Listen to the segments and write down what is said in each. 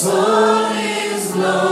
Heal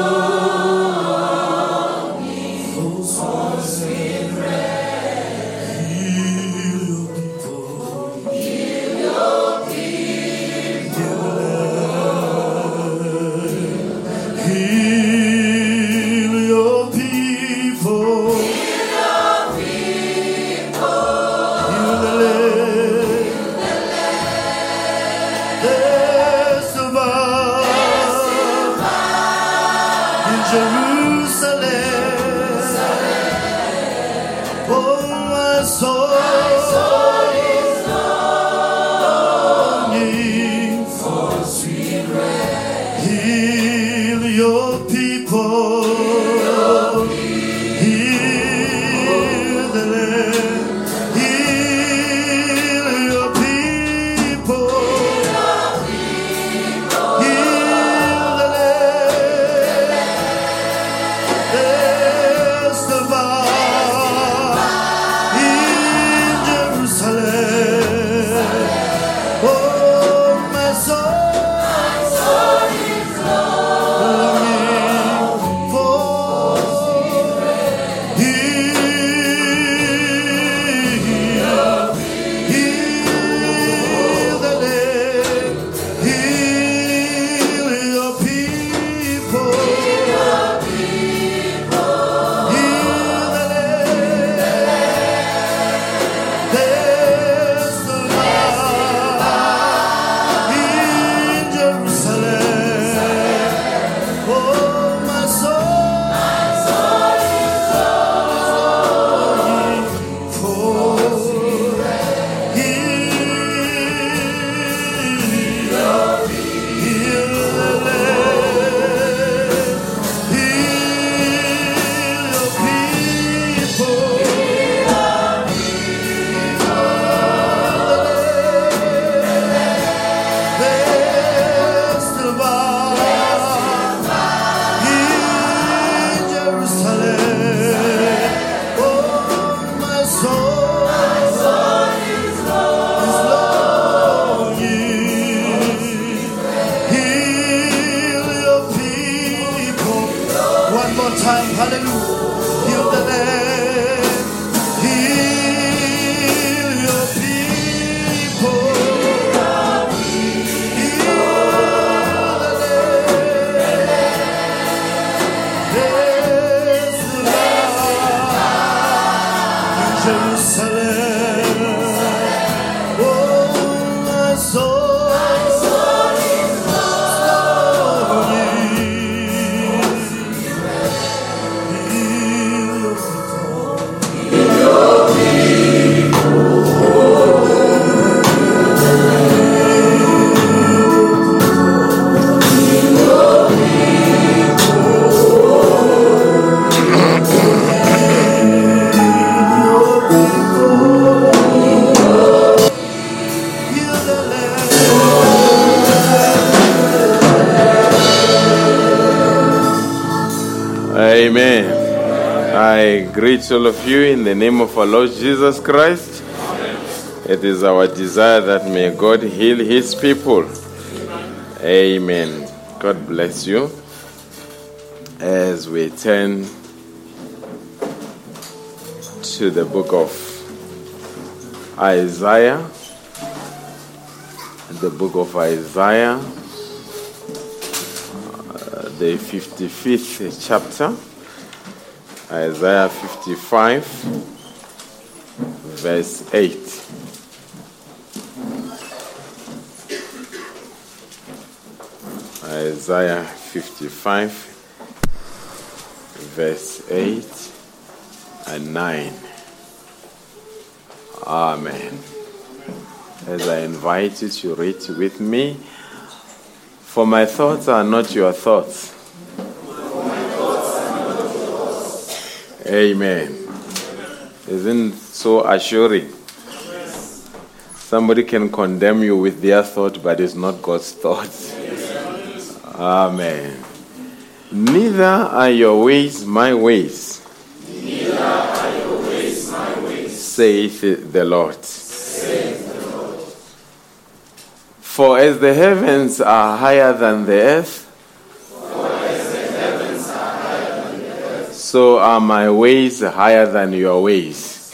I greet all of you in the name of our Lord Jesus Christ. It is our desire that may God heal his people. Amen. God bless you. As we turn to the book of Isaiah, the book of Isaiah, uh, the 55th chapter, Isaiah 55, verse 8. Isaiah 55, verse 8 and 9. Amen. As I invite you to read with me, for my thoughts are not your thoughts. Amen. Isn't so assuring? Somebody can condemn you with their thought, but it's not God's thoughts. Amen. Neither are your ways my ways. Saith the Lord. For as the heavens are higher than the earth, So are my ways higher than your ways.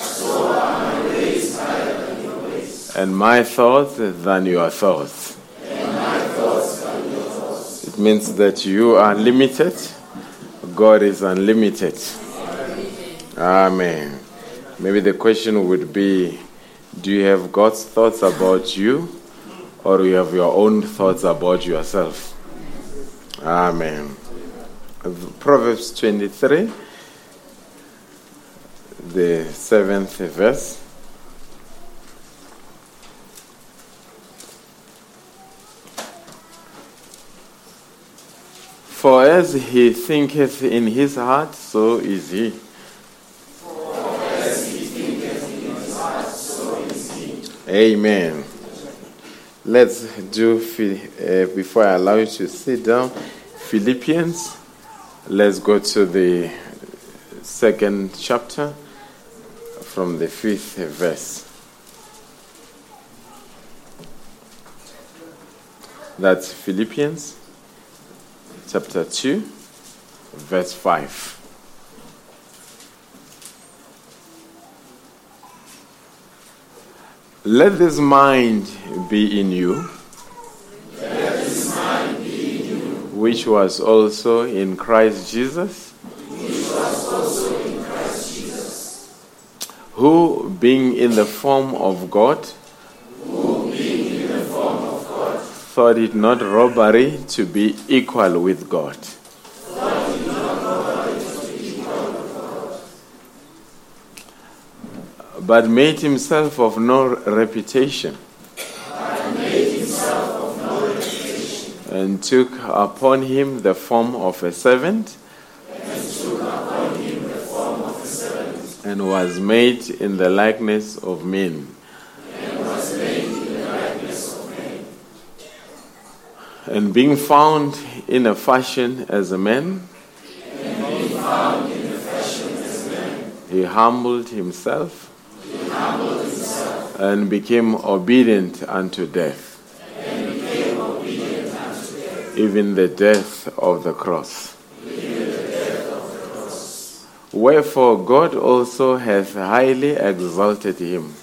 And my thoughts than your thoughts. And my thoughts It means that you are limited, God is unlimited. Amen. Maybe the question would be Do you have God's thoughts about you, or do you have your own thoughts about yourself? Amen. Proverbs 23, the seventh verse. For as he thinketh in his heart, so is he. Amen. Let's do, uh, before I allow you to sit down, Philippians. Let's go to the second chapter from the fifth verse. That's Philippians chapter 2, verse 5. Let this mind be in you, which was also in Christ Jesus, who, being in the form of God, thought it not robbery to be equal with God. But made himself of no reputation. And took upon him the form of a servant. And was made in the likeness of men. And being found in a fashion as a man, he humbled himself, and became obedient unto death, even the death of the cross. Wherefore God also hath highly exalted him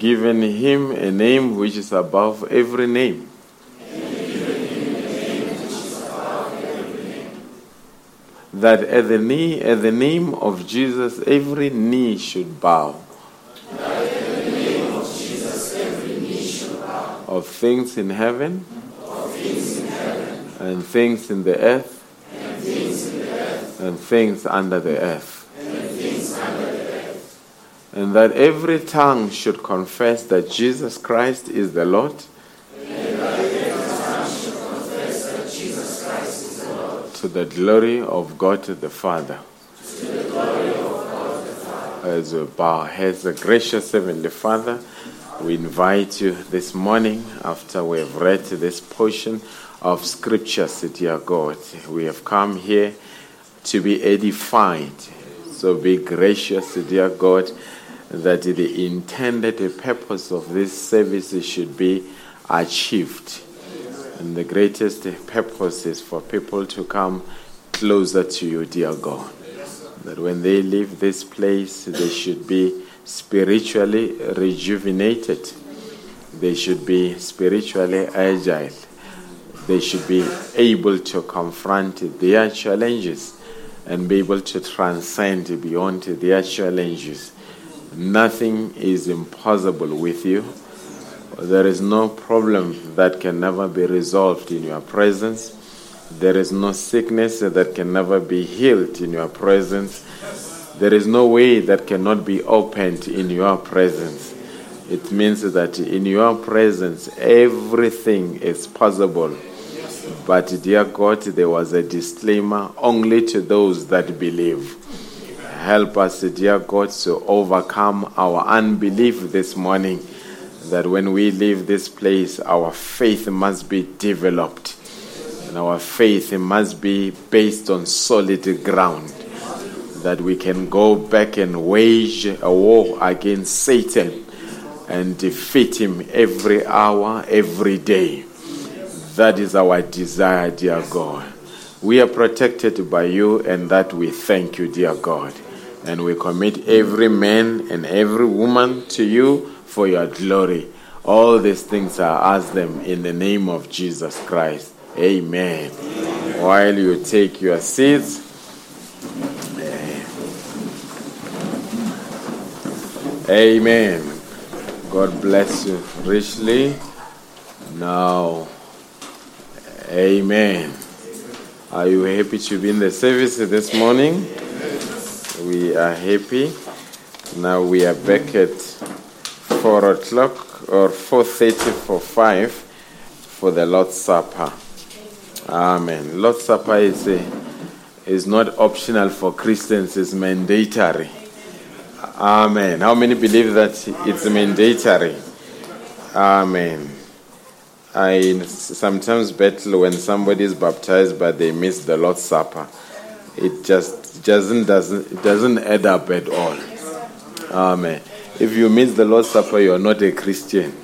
given him a name which is above every name. That at the, knee, at the name of Jesus every knee should bow. Of things in heaven, and things in the earth, and things under the earth and that every tongue should confess that Jesus Christ is the Lord. To the glory of God the Father. As we bow heads, the gracious Heavenly Father, we invite you this morning after we have read this portion of Scripture, scriptures, dear God. We have come here to be edified. So be gracious, dear God that the intended purpose of this service should be achieved. And the greatest purpose is for people to come closer to you, dear God. That when they leave this place, they should be spiritually rejuvenated. They should be spiritually agile. They should be able to confront their challenges and be able to transcend beyond their challenges Nothing is impossible with you. There is no problem that can never be resolved in your presence. There is no sickness that can never be healed in your presence. There is no way that cannot be opened in your presence. It means that in your presence, everything is possible. But, dear God, there was a disclaimer only to those that believe. Help us, dear God, to overcome our unbelief this morning. That when we leave this place, our faith must be developed. And our faith must be based on solid ground. That we can go back and wage a war against Satan and defeat him every hour, every day. That is our desire, dear God. We are protected by you, and that we thank you, dear God. And we commit every man and every woman to you for your glory. All these things I ask them in the name of Jesus Christ. Amen. While you take your seats, Amen. God bless you richly. Now, Amen. Are you happy to be in the service this morning? We are happy. Now we are back at four o'clock or four thirty for five for the Lord's Supper. Amen. Lord's Supper is a, is not optional for Christians; it's mandatory. Amen. How many believe that it's mandatory? Amen. I sometimes battle when somebody is baptized but they miss the Lord's Supper. It just doesn't doesn't it doesn't add up at all. Amen. If you miss the Lord's Supper, you are not a Christian.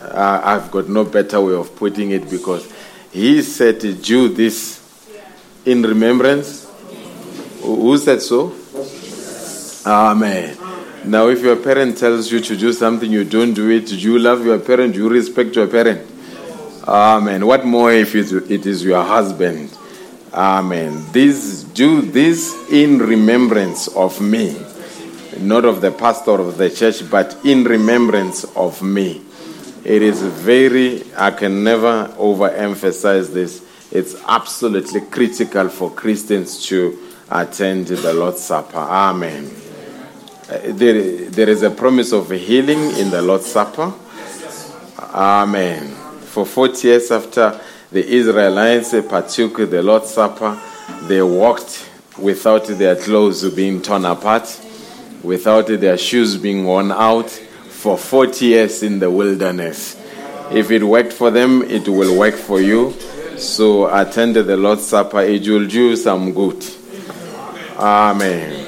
Uh, I've got no better way of putting it because He said, "Do this in remembrance." Who said so? Amen. Now, if your parent tells you to do something, you don't do it. You love your parent? You respect your parent? Amen. What more if it is your husband? Amen. This, do this in remembrance of me. Not of the pastor of the church, but in remembrance of me. It is very, I can never overemphasize this. It's absolutely critical for Christians to attend the Lord's Supper. Amen. Uh, there, there is a promise of healing in the Lord's Supper. Amen. For 40 years after the Israelites partook the Lord's Supper, they walked without their clothes being torn apart, without their shoes being worn out, for 40 years in the wilderness. If it worked for them, it will work for you. So attend the Lord's Supper, it will do some good. Amen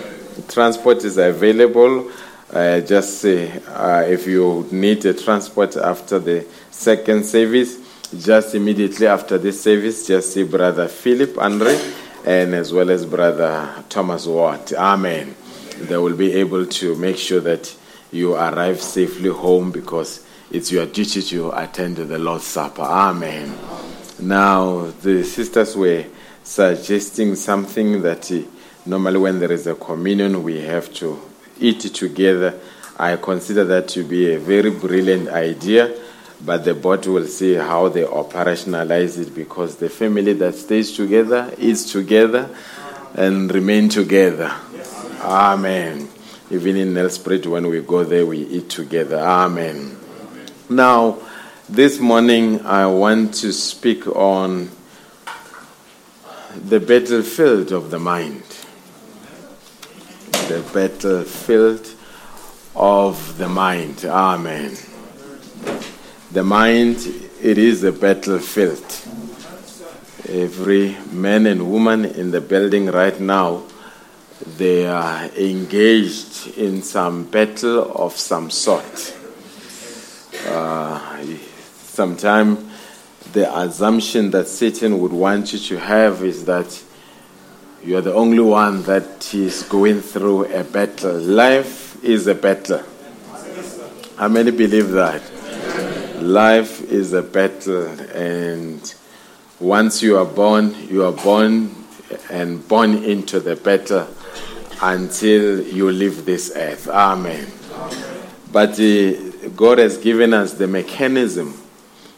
transport is available. Uh, just uh, if you need a transport after the second service, just immediately after this service, just see Brother Philip Andre and as well as Brother Thomas Watt. Amen. They will be able to make sure that you arrive safely home because it's your duty to attend the Lord's Supper. Amen. Now, the sisters were suggesting something that. Normally, when there is a communion, we have to eat together. I consider that to be a very brilliant idea, but the board will see how they operationalize it because the family that stays together eats together and remain together. Amen. Even in Nelspruit, when we go there, we eat together. Amen. Now, this morning, I want to speak on the battlefield of the mind the battlefield of the mind. Amen. The mind, it is a battlefield. Every man and woman in the building right now, they are engaged in some battle of some sort. Uh, Sometimes the assumption that Satan would want you to have is that you are the only one that is going through a battle. Life is a battle. How many believe that? Life is a battle, and once you are born, you are born and born into the battle until you leave this earth. Amen. But uh, God has given us the mechanism,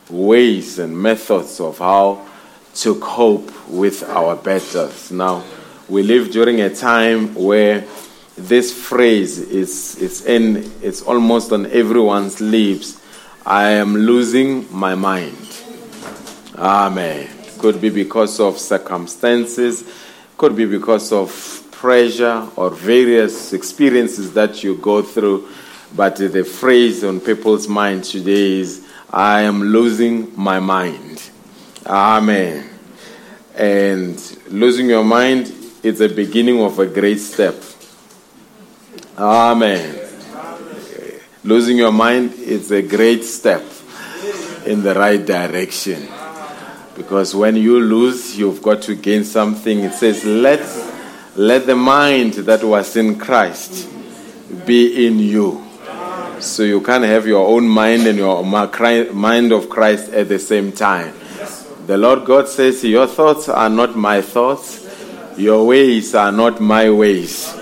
ways, and methods of how to cope with our battles. Now, we live during a time where this phrase is it's in it's almost on everyone's lips. I am losing my mind. Amen. Could be because of circumstances, could be because of pressure or various experiences that you go through. But the phrase on people's minds today is I am losing my mind. Amen. And losing your mind is a beginning of a great step. Amen. Losing your mind is a great step in the right direction. Because when you lose, you've got to gain something. It says, let, let the mind that was in Christ be in you. So you can't have your own mind and your mind of Christ at the same time. The Lord God says, Your thoughts are not my thoughts, your ways are not my ways.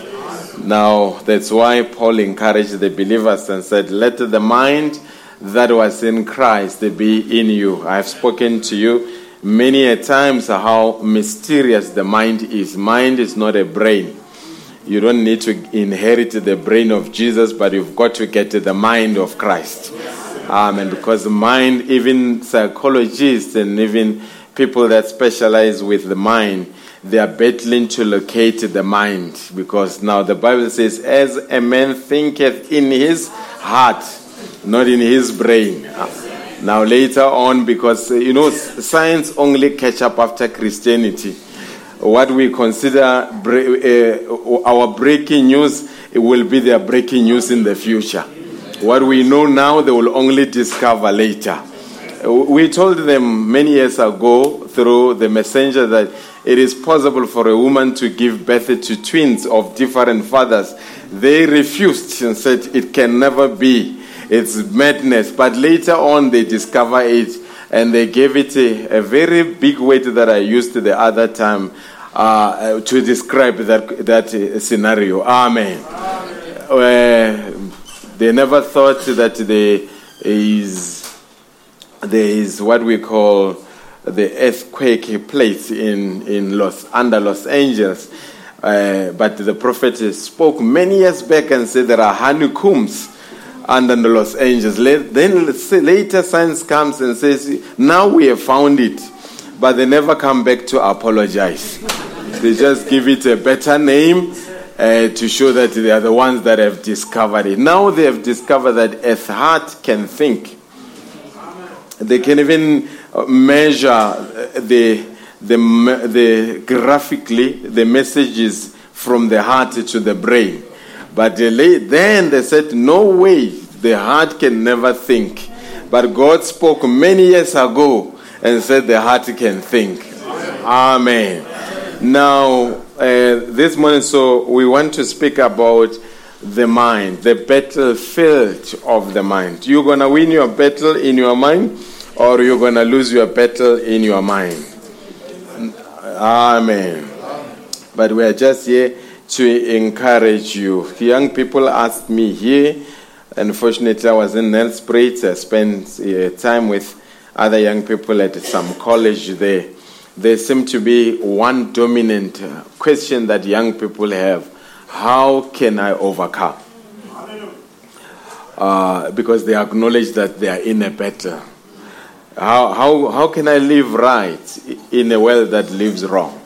Now, that's why Paul encouraged the believers and said, Let the mind that was in Christ be in you. I have spoken to you many a times how mysterious the mind is. Mind is not a brain. You don't need to inherit the brain of Jesus, but you've got to get the mind of Christ. Amen. Because the mind, even psychologists and even people that specialize with the mind, they are battling to locate the mind. Because now the Bible says, as a man thinketh in his heart, not in his brain. Now, later on, because you know, science only catch up after Christianity. What we consider uh, our breaking news will be their breaking news in the future. What we know now, they will only discover later. We told them many years ago through the messenger that it is possible for a woman to give birth to twins of different fathers. They refused and said it can never be. It's madness. But later on, they discover it and they gave it a, a very big weight that I used the other time uh, to describe that, that scenario. Amen. Amen. Uh, they never thought that there is, there is what we call the earthquake place in, in Los, under Los Angeles. Uh, but the prophet spoke many years back and said there are honeycombs under the Los Angeles. Then later science comes and says, now we have found it. But they never come back to apologize. they just give it a better name uh, to show that they are the ones that have discovered it. Now they have discovered that a heart can think. They can even uh, measure uh, the, the, the graphically the messages from the heart to the brain. But then they said, no way, the heart can never think. But God spoke many years ago and said the heart can think. Amen. Now, uh, this morning, so we want to speak about the mind, the battlefield of the mind. You're going to win your battle in your mind, or you're going to lose your battle in your mind. Amen. But we are just here to encourage you. Young people asked me here. Unfortunately, I was in Nelspruit. I spent uh, time with other young people at some college there there seems to be one dominant uh, question that young people have how can I overcome? Uh, because they acknowledge that they are in a battle. How, how, how can I live right in a world that lives wrong?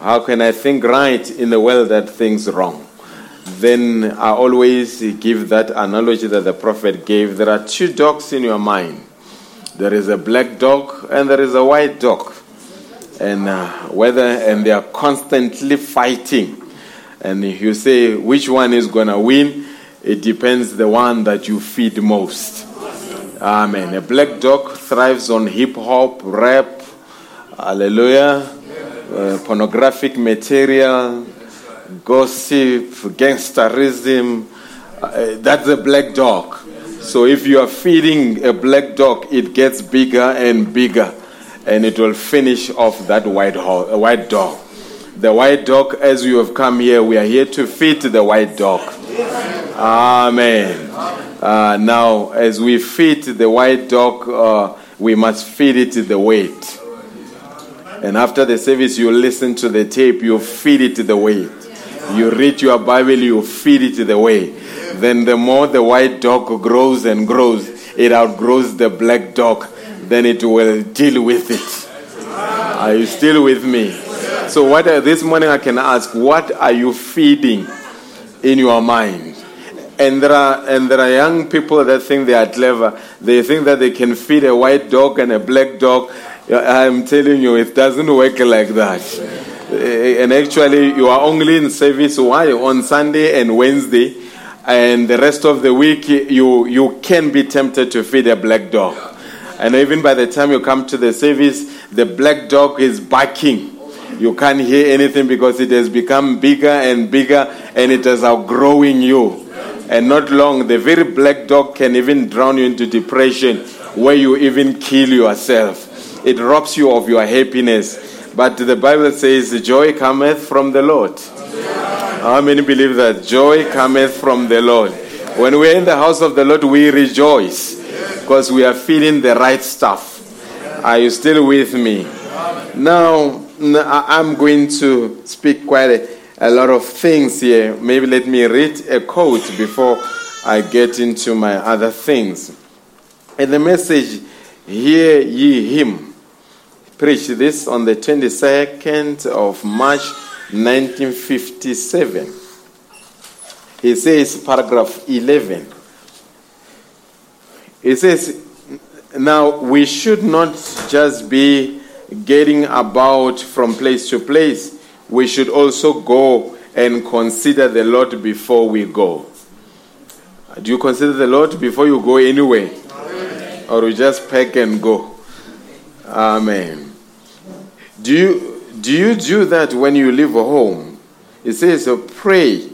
How can I think right in a world that thinks wrong? Then I always give that analogy that the prophet gave. There are two dogs in your mind there is a black dog and there is a white dog and uh, whether and they are constantly fighting. And if you say which one is going to win? It depends the one that you feed most. Amen. A black dog thrives on hip hop rap hallelujah uh, pornographic material gossip gangsterism. Uh, that's a black dog. So if you are feeding a black dog it gets bigger and bigger and it will finish off that white, ho- white dog. The white dog, as you have come here, we are here to feed the white dog. Amen. Uh, now, as we feed the white dog, uh, we must feed it the weight. And after the service, you listen to the tape, you feed it the weight. You read your Bible, you feed it the way. Then, the more the white dog grows and grows, it outgrows the black dog then it will deal with it. Are you still with me? So, what uh, this morning I can ask, what are you feeding in your mind? And there are and there are young people that think they are clever. They think that they can feed a white dog and a black dog. I'm telling you, it doesn't work like that. Uh, and actually, you are only in service why on Sunday and Wednesday, and the rest of the week you you can be tempted to feed a black dog. And even by the time you come to the service, the black dog is barking. You can't hear anything because it has become bigger and bigger and it is outgrowing you. And not long, the very black dog can even drown you into depression where you even kill yourself. It robs you of your happiness. But the Bible says, Joy cometh from the Lord. How many believe that? Joy cometh from the Lord. When we're in the house of the Lord, we rejoice because we are feeling the right stuff. Are you still with me? Now, I'm going to speak quite a, a lot of things here. Maybe let me read a quote before I get into my other things. And the message, Hear ye him. Preach this on the 22nd of March 1957. He says, paragraph 11. He says, Now we should not just be getting about from place to place, we should also go and consider the Lord before we go. Do you consider the Lord before you go anyway? Amen. Or you just pack and go? Amen. Do you, do you do that when you leave home? It says, pray,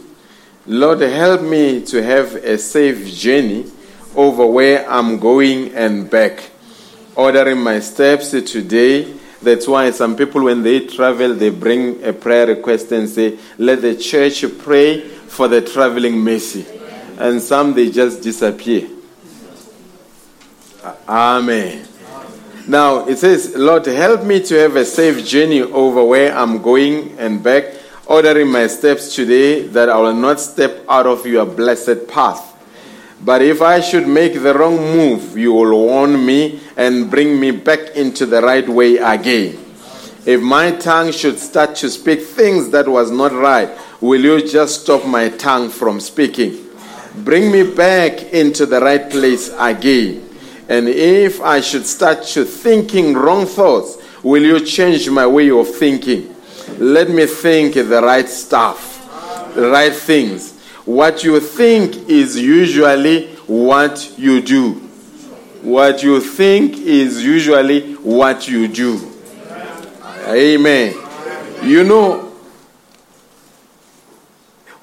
Lord, help me to have a safe journey over where I'm going and back. Ordering my steps today that's why some people, when they travel, they bring a prayer request and say, Let the church pray for the traveling mercy. And some, they just disappear. Amen. Now, it says, Lord, help me to have a safe journey over where I'm going and back, ordering my steps today that I will not step out of your blessed path. But if I should make the wrong move, you will warn me and bring me back into the right way again. If my tongue should start to speak things that was not right, will you just stop my tongue from speaking? Bring me back into the right place again. And if I should start to thinking wrong thoughts, will you change my way of thinking? Let me think the right stuff, the right things what you think is usually what you do. What you think is usually what you do. Amen. You know,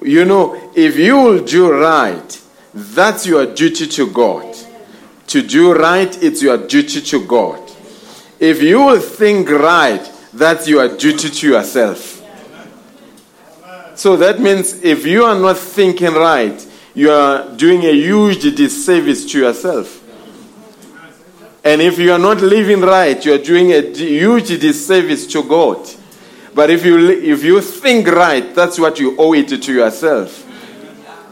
you know, if you will do right, that's your duty to God. To do right, it's your duty to God. If you will think right, that's your duty to yourself. So that means if you are not thinking right, you are doing a huge disservice to yourself. And if you are not living right, you are doing a huge disservice to God. But if you, if you think right, that's what you owe it to yourself.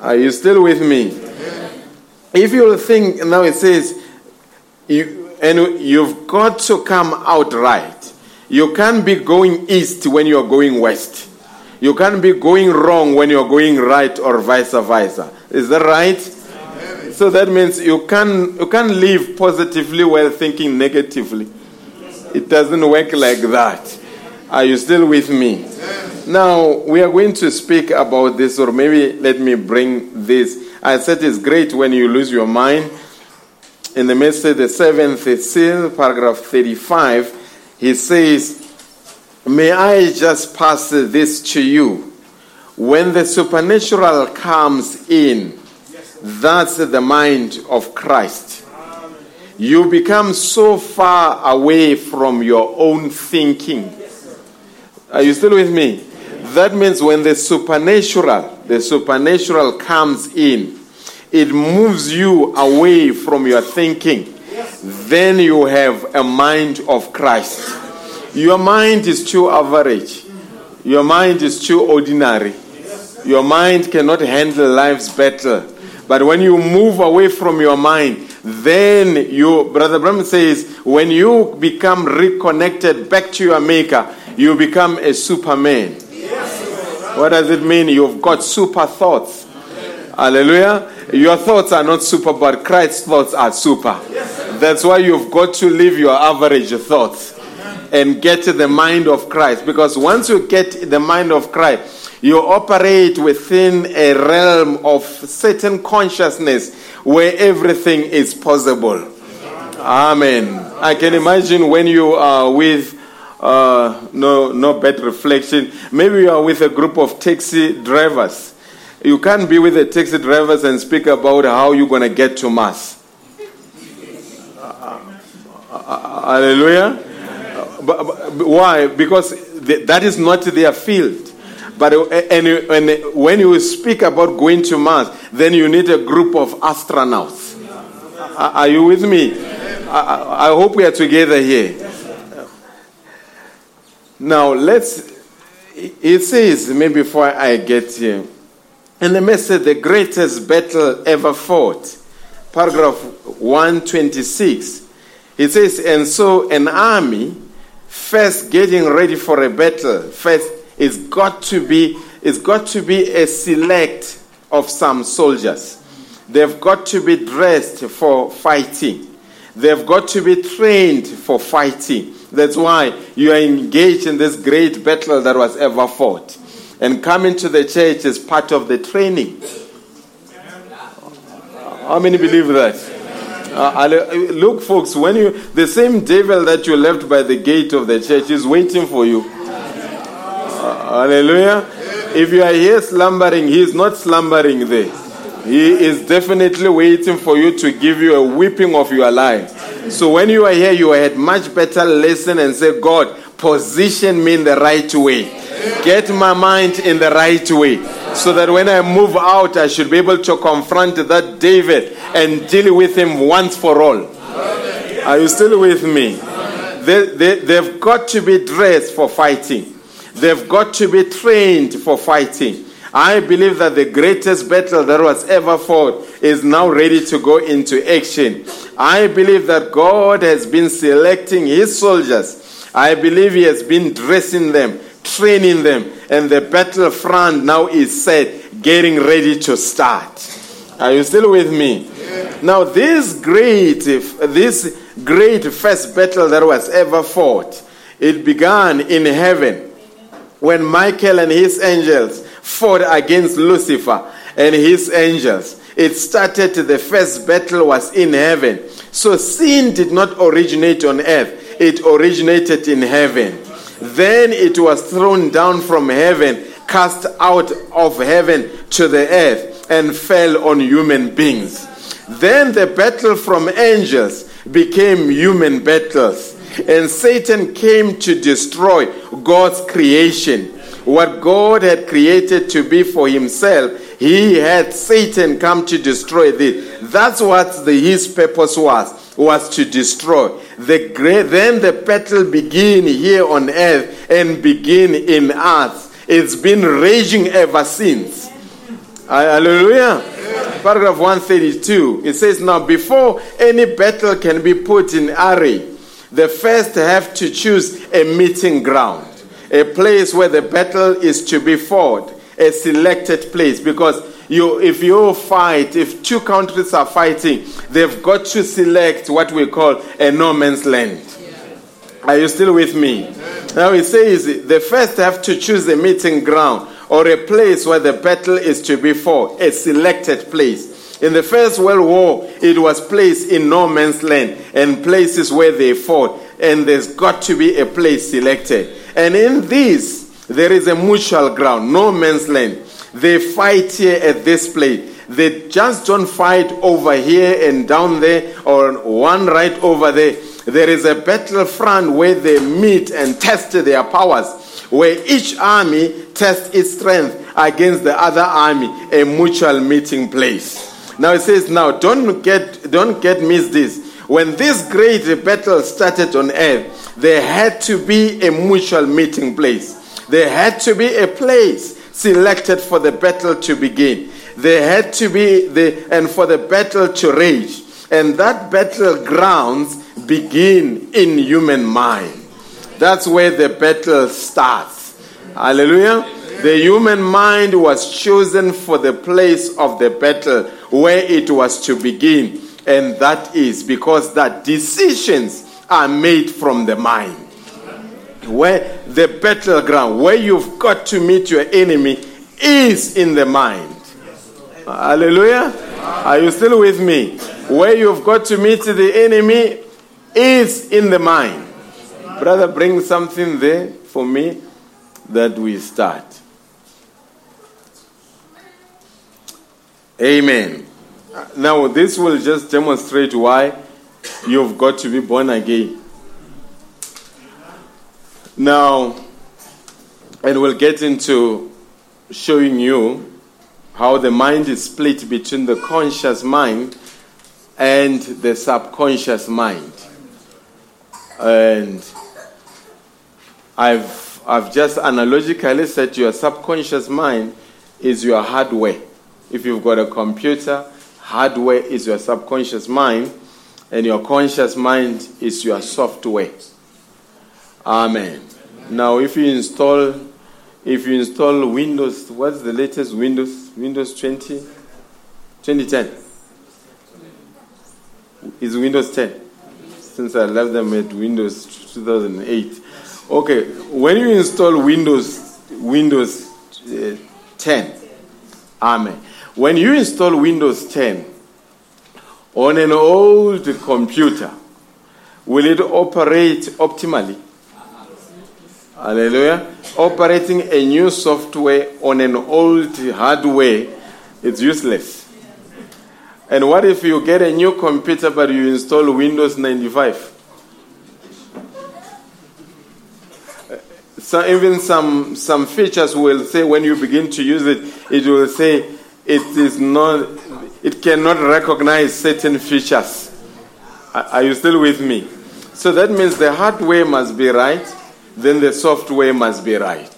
Are you still with me? If you think, now it says, you, and you've got to come out right. You can't be going east when you're going west. You can't be going wrong when you're going right or vice versa. Is that right? So that means you can you can't live positively while thinking negatively. It doesn't work like that. Are you still with me? Now we are going to speak about this, or maybe let me bring this. I said it's great when you lose your mind. In the message, the seventh seal, paragraph 35, he says, May I just pass this to you? When the supernatural comes in, that's the mind of Christ. You become so far away from your own thinking. Are you still with me? That means when the supernatural, the supernatural comes in, it moves you away from your thinking. Then you have a mind of Christ. Your mind is too average. Your mind is too ordinary. Your mind cannot handle life's battle. But when you move away from your mind, then you, Brother Branham says, when you become reconnected back to your Maker, you become a superman. What does it mean? You've got super thoughts. Hallelujah. Your thoughts are not super, but Christ's thoughts are super. That's why you've got to leave your average thoughts and get the mind of Christ. Because once you get the mind of Christ, you operate within a realm of certain consciousness where everything is possible. Amen. I can imagine when you are with uh, no, no bad reflection. Maybe you are with a group of taxi drivers. You can't be with the taxi drivers and speak about how you're going to get to Mars. Uh, uh, hallelujah. Why? Because that is not their field. But uh, and, uh, and uh, when you speak about going to Mars, then you need a group of astronauts. Are you with me? I, I hope we are together here. Now let's. It says maybe before I get here, and the message the greatest battle ever fought, paragraph one twenty six. It says, and so an army first getting ready for a battle first it's got to be it's got to be a select of some soldiers. They've got to be dressed for fighting. They've got to be trained for fighting. That's why you are engaged in this great battle that was ever fought. And coming to the church is part of the training. How many believe that uh, look, folks, when you the same devil that you left by the gate of the church is waiting for you. Uh, hallelujah. If you are here slumbering, he is not slumbering there. He is definitely waiting for you to give you a whipping of your life. So when you are here, you had much better listen and say, God, position me in the right way. Get my mind in the right way so that when I move out, I should be able to confront that devil and deal with him once for all. Are you still with me? They, they, they've got to be dressed for fighting, they've got to be trained for fighting. I believe that the greatest battle that was ever fought is now ready to go into action. I believe that God has been selecting his soldiers. I believe he has been dressing them, training them, and the battlefront now is set, getting ready to start. Are you still with me? Yeah. Now, this great, this great first battle that was ever fought, it began in heaven when Michael and his angels fought against Lucifer and his angels. It started, the first battle was in heaven. So sin did not originate on earth, it originated in heaven. Then it was thrown down from heaven, cast out of heaven to the earth, and fell on human beings. Then the battle from angels became human battles, and Satan came to destroy God's creation. What God had created to be for himself, he had Satan come to destroy this. That's what the, his purpose was, was to destroy. The great, then the battle begin here on earth and begin in us. It's been raging ever since. Hallelujah. Paragraph 132. It says, Now before any battle can be put in array, the first have to choose a meeting ground a place where the battle is to be fought, a selected place. Because you, if you fight, if two countries are fighting, they've got to select what we call a no man's land. Are you still with me? Now it says the first have to choose a meeting ground or a place where the battle is to be fought, a selected place. In the First World War, it was placed in no man's land and places where they fought, and there's got to be a place selected. And in this, there is a mutual ground, no man's land. They fight here at this place. They just don't fight over here and down there or one right over there. There is a battlefront where they meet and test their powers, where each army tests its strength against the other army, a mutual meeting place. Now it says, now don't get don't get miss this. When this great battle started on earth, there had to be a mutual meeting place. There had to be a place selected for the battle to begin. There had to be the and for the battle to rage. And that battlegrounds begin in human mind. That's where the battle starts. Hallelujah. The human mind was chosen for the place of the battle where it was to begin. And that is because that decisions are made from the mind. Where the battleground, where you've got to meet your enemy, is in the mind. Hallelujah. Are you still with me? Where you've got to meet the enemy is in the mind. Brother, bring something there for me that we start. Amen. Now, this will just demonstrate why you've got to be born again. Now, and we'll get into showing you how the mind is split between the conscious mind and the subconscious mind. And I've, I've just analogically said your subconscious mind is your hardware. If you've got a computer, hardware is your subconscious mind, and your conscious mind is your software. Amen. Now, if you install, if you install Windows, what's the latest Windows? Windows 20, 2010. Is Windows 10? Since I left them at Windows 2008. Okay, when you install Windows, Windows uh, 10, Amen. When you install Windows 10 on an old computer, will it operate optimally? Hallelujah. Operating a new software on an old hardware is useless. And what if you get a new computer but you install Windows 95? So even some, some features will say when you begin to use it, it will say it is not, it cannot recognize certain features. Are you still with me? So that means the hardware must be right, then the software must be right.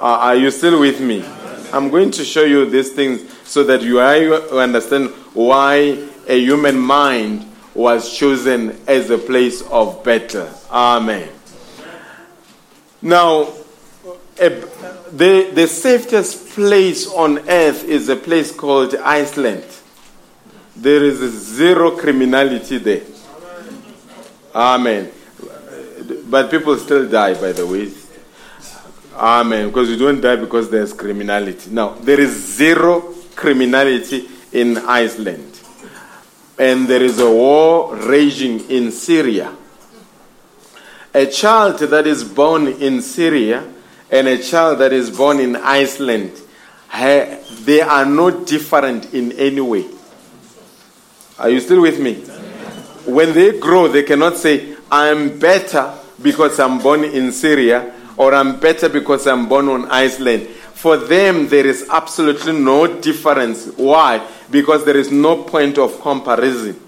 Uh, are you still with me? I'm going to show you these things so that you understand why a human mind was chosen as a place of battle. Amen. Now, the, the safest place on earth is a place called Iceland. There is zero criminality there. Amen. But people still die, by the way. Amen. Because you don't die because there's criminality. Now, there is zero criminality in Iceland. And there is a war raging in Syria a child that is born in Syria and a child that is born in Iceland, they are not different in any way. Are you still with me? When they grow, they cannot say, I'm better because I'm born in Syria or I'm better because I'm born on Iceland. For them, there is absolutely no difference. Why? Because there is no point of comparison.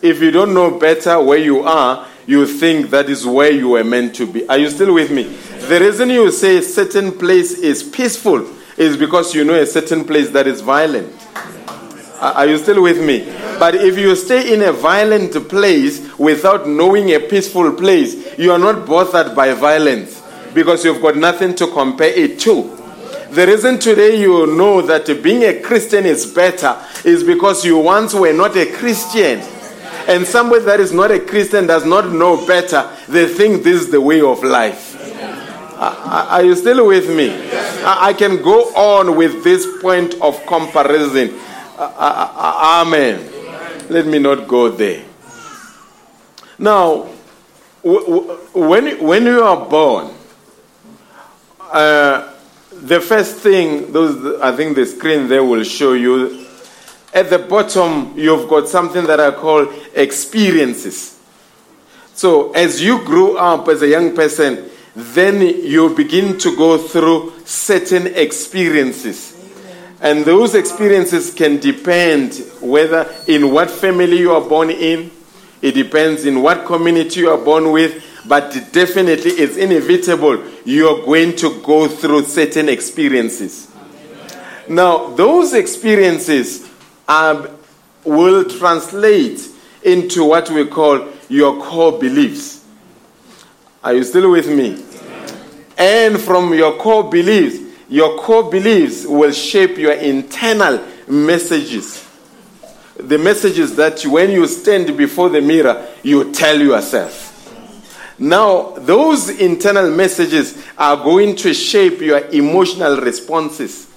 If you don't know better where you are, you think that is where you were meant to be. Are you still with me? The reason you say certain place is peaceful is because you know a certain place that is violent. Are you still with me? But if you stay in a violent place without knowing a peaceful place, you are not bothered by violence because you've got nothing to compare it to. The reason today you know that being a Christian is better is because you once were not a Christian and somebody that is not a Christian does not know better, they think this is the way of life. Are you still with me? I can go on with this point of comparison. Amen. Let me not go there. Now, when, when you are born, uh, the first thing, those I think the screen there will show you at the bottom, you've got something that I call experiences. So, as you grow up as a young person, then you begin to go through certain experiences. And those experiences can depend whether in what family you are born in, it depends in what community you are born with, but definitely it's inevitable you are going to go through certain experiences. Now, those experiences um, will translate into what we call your core beliefs. Are you still with me? And from your core beliefs, your core beliefs will shape your internal messages. The messages that when you stand before the mirror, you tell yourself. Now, those internal messages are going to shape your emotional responses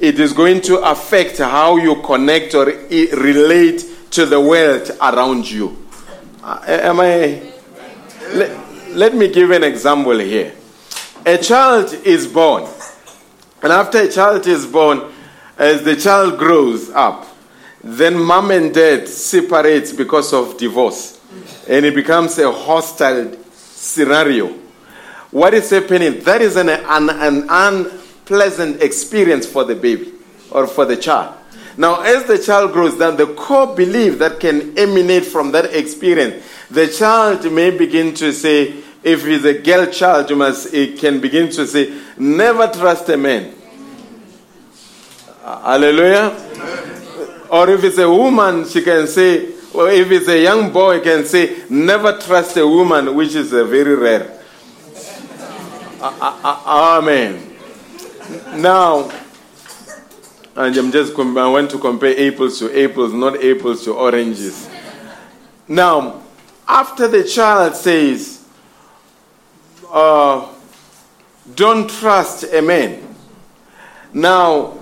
it is going to affect how you connect or relate to the world around you. Uh, am I let, let me give an example here. A child is born, and after a child is born, as the child grows up, then mom and dad separate because of divorce, and it becomes a hostile scenario. What is happening? That is an, an, an unpleasant experience for the baby or for the child. Now, as the child grows, then the core belief that can emanate from that experience, the child may begin to say, if he's a girl child, you must, it can begin to say, never trust a man. Hallelujah. Or if it's a woman, she can say, or if it's a young boy, he can say, never trust a woman, which is a very rare. Amen. Now, and I'm just, I want to compare apples to apples, not apples to oranges. Now, after the child says, uh, don't trust a man. Now,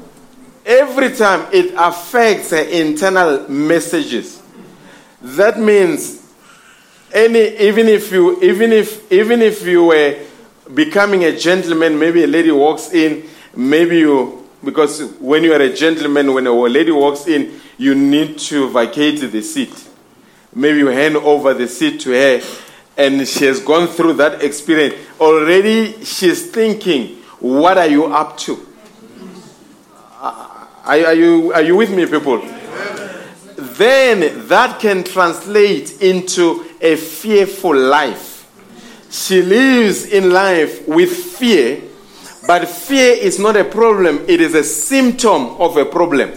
every time it affects internal messages. That means any even if you even if even if you were becoming a gentleman, maybe a lady walks in, maybe you because when you are a gentleman, when a lady walks in, you need to vacate the seat. Maybe you hand over the seat to her, and she has gone through that experience. Already, she's thinking, What are you up to? Uh, are, are, you, are you with me, people? Then that can translate into a fearful life. She lives in life with fear but fear is not a problem, it is a symptom of a problem.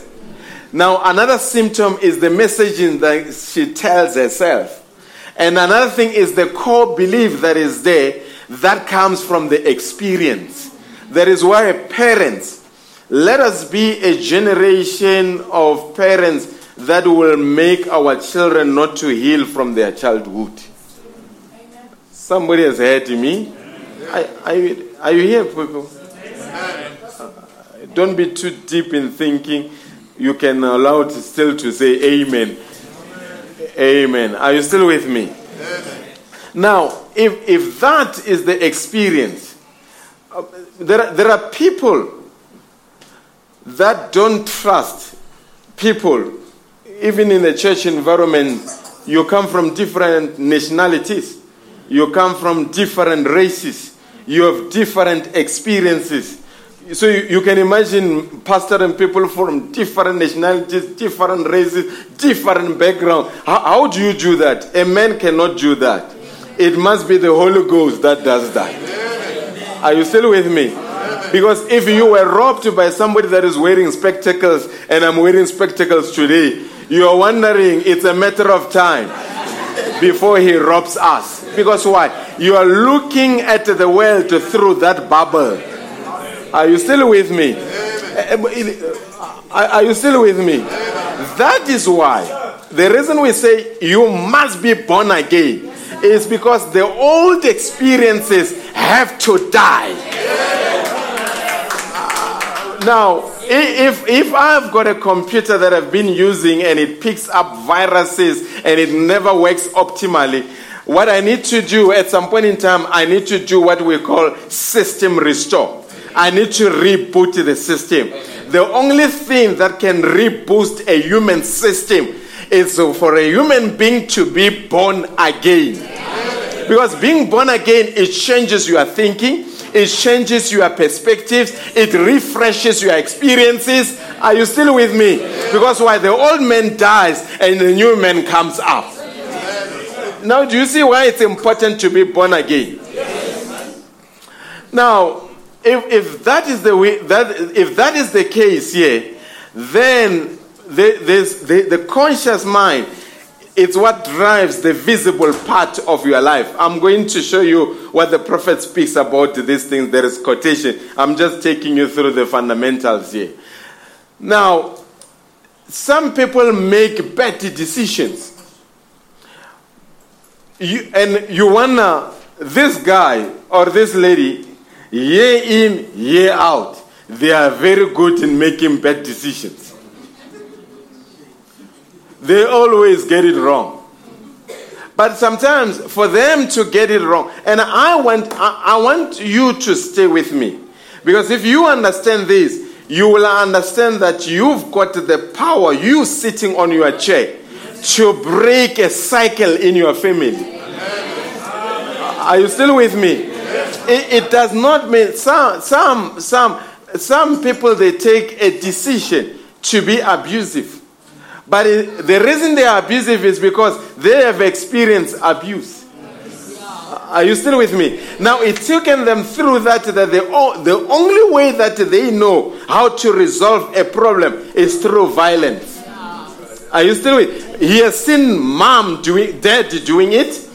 Now, another symptom is the messaging that she tells herself. And another thing is the core belief that is there that comes from the experience. That is why parents, let us be a generation of parents that will make our children not to heal from their childhood. Somebody has heard me. Are, you, are you here, people? Don't be too deep in thinking. You can allow it still to say amen. Amen. Are you still with me? Now, if, if that is the experience, uh, there, there are people that don't trust people, even in the church environment. You come from different nationalities, you come from different races, you have different experiences. So you, you, can imagine pastor and people from different nationalities, different races, different background. How, how do you do that? A man cannot do that. It must be the Holy Ghost that does that. Are you still with me? Because if you were robbed by somebody that is wearing spectacles and I'm wearing spectacles today, you are wondering it's a matter of time before he robs us. Because why? You are looking at the world through that bubble. Are you still with me? Eh, eh, are you still with me? That is why the reason we say you must be born again is because the old experiences have to die. Now, if, if I've got a computer that I've been using and it picks up viruses and it never works optimally, what I need to do at some point in time, I need to do what we call system restore. I need to reboot the system. The only thing that can reboot a human system is for a human being to be born again. Because being born again, it changes your thinking, it changes your perspectives, it refreshes your experiences. Are you still with me? Because why the old man dies and the new man comes up. Now, do you see why it's important to be born again? Now, if, if that is the way that if that is the case here, then the, the, the conscious mind it's what drives the visible part of your life. I'm going to show you what the prophet speaks about these things. There is quotation. I'm just taking you through the fundamentals here. Now, some people make bad decisions. You, and you wanna, this guy or this lady year in, year out, they are very good in making bad decisions. They always get it wrong. But sometimes for them to get it wrong, and I want, I, I want you to stay with me. Because if you understand this, you will understand that you've got the power, you sitting on your chair, to break a cycle in your family. Are you still with me? It, it does not mean some, some, some, some people they take a decision to be abusive. But it, the reason they are abusive is because they have experienced abuse. Are you still with me? Now, it's taken them through that, that the, the only way that they know how to resolve a problem is through violence. Are you still with He has seen mom doing, dad doing it.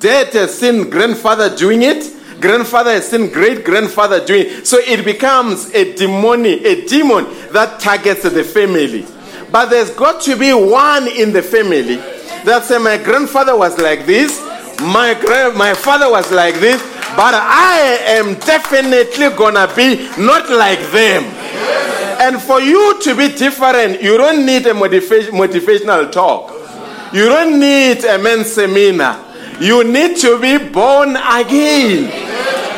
Dad has seen grandfather doing it. Grandfather has seen great grandfather doing. So it becomes a demonic, a demon that targets the family. But there's got to be one in the family that say, My grandfather was like this, my, my father was like this, but I am definitely gonna be not like them. And for you to be different, you don't need a motiva- motivational talk. You don't need a men's seminar. You need to be born again.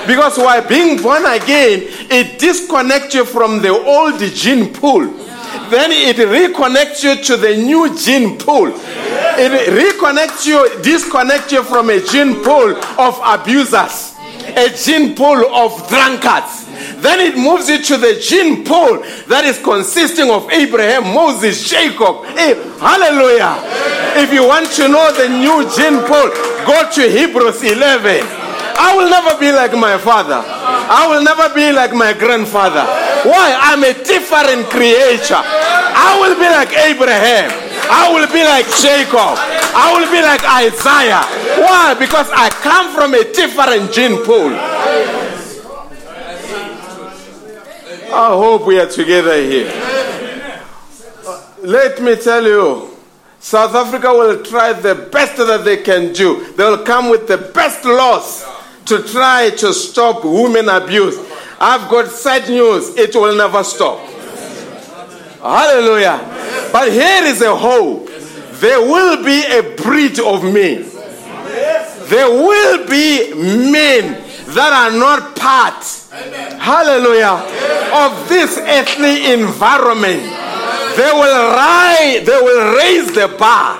Because while being born again, it disconnects you from the old gene pool then it reconnects you to the new gene pool. It reconnects you, disconnects you from a gene pool of abusers, a gene pool of drunkards. Then it moves you to the gene pool that is consisting of Abraham, Moses, Jacob. Hey, hallelujah. If you want to know the new gene pool, go to Hebrews 11. I will never be like my father. I will never be like my grandfather. Why? I'm a different creature. I will be like Abraham. I will be like Jacob. I will be like Isaiah. Why? Because I come from a different gene pool. I hope we are together here. Let me tell you, South Africa will try the best that they can do. They will come with the best laws to try to stop women abuse. I've got sad news, it will never stop. Hallelujah. But here is a hope. There will be a breed of men. There will be men that are not part, hallelujah, of this earthly environment. They will rise, they will raise the bar.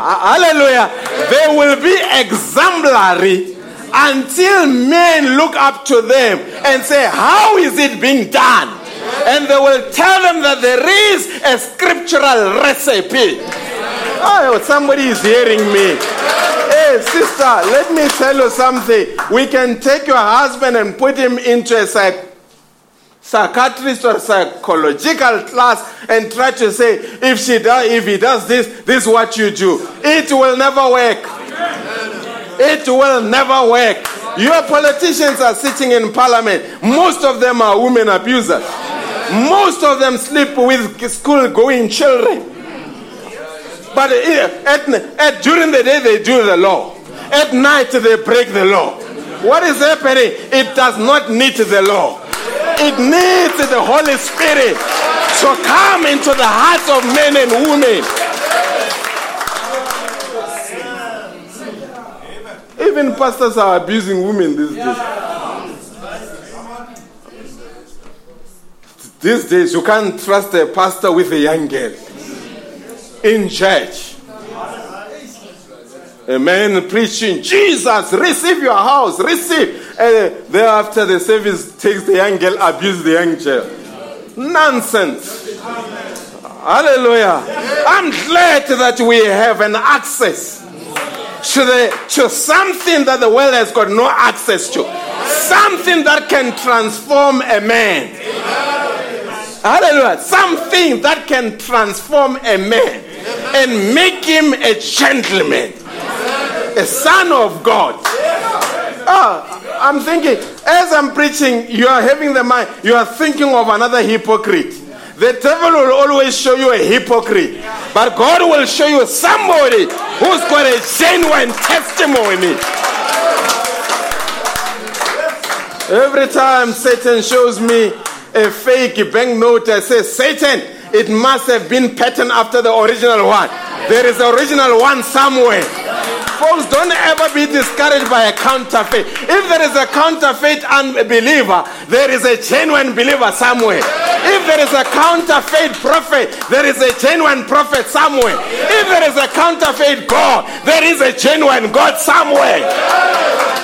Hallelujah. They will be exemplary until men look up to them and say, How is it being done? And they will tell them that there is a scriptural recipe. Oh, somebody is hearing me. Hey, sister, let me tell you something. We can take your husband and put him into a psych- psychiatrist or psychological class and try to say, if she does, if he does this, this is what you do. It will never work. It will never work. Your politicians are sitting in parliament. Most of them are women abusers. Most of them sleep with school going children. But eh, at, at, during the day, they do the law. At night, they break the law. What is happening? It does not need the law. It needs the Holy Spirit to come into the hearts of men and women Even pastors are abusing women these days. These days, you can't trust a pastor with a young girl in church. A man preaching, Jesus, receive your house, receive. And thereafter, the service takes the young girl, abuse the young girl. Nonsense. Hallelujah. I'm glad that we have an access to, the, to something that the world has got no access to. Something that can transform a man. Hallelujah. Something that can transform a man and make him a gentleman, a son of God. Oh, I'm thinking, as I'm preaching, you are having the mind, you are thinking of another hypocrite. The devil will always show you a hypocrite, but God will show you somebody who's got a genuine testimony. Every time Satan shows me a fake banknote, I say, Satan, it must have been patterned after the original one. There is an original one somewhere. Folks, don't ever be discouraged by a counterfeit. If there is a counterfeit unbeliever, there is a genuine believer somewhere. If there is a counterfeit prophet, there is a genuine prophet somewhere. If there is a counterfeit God, there is a genuine God somewhere.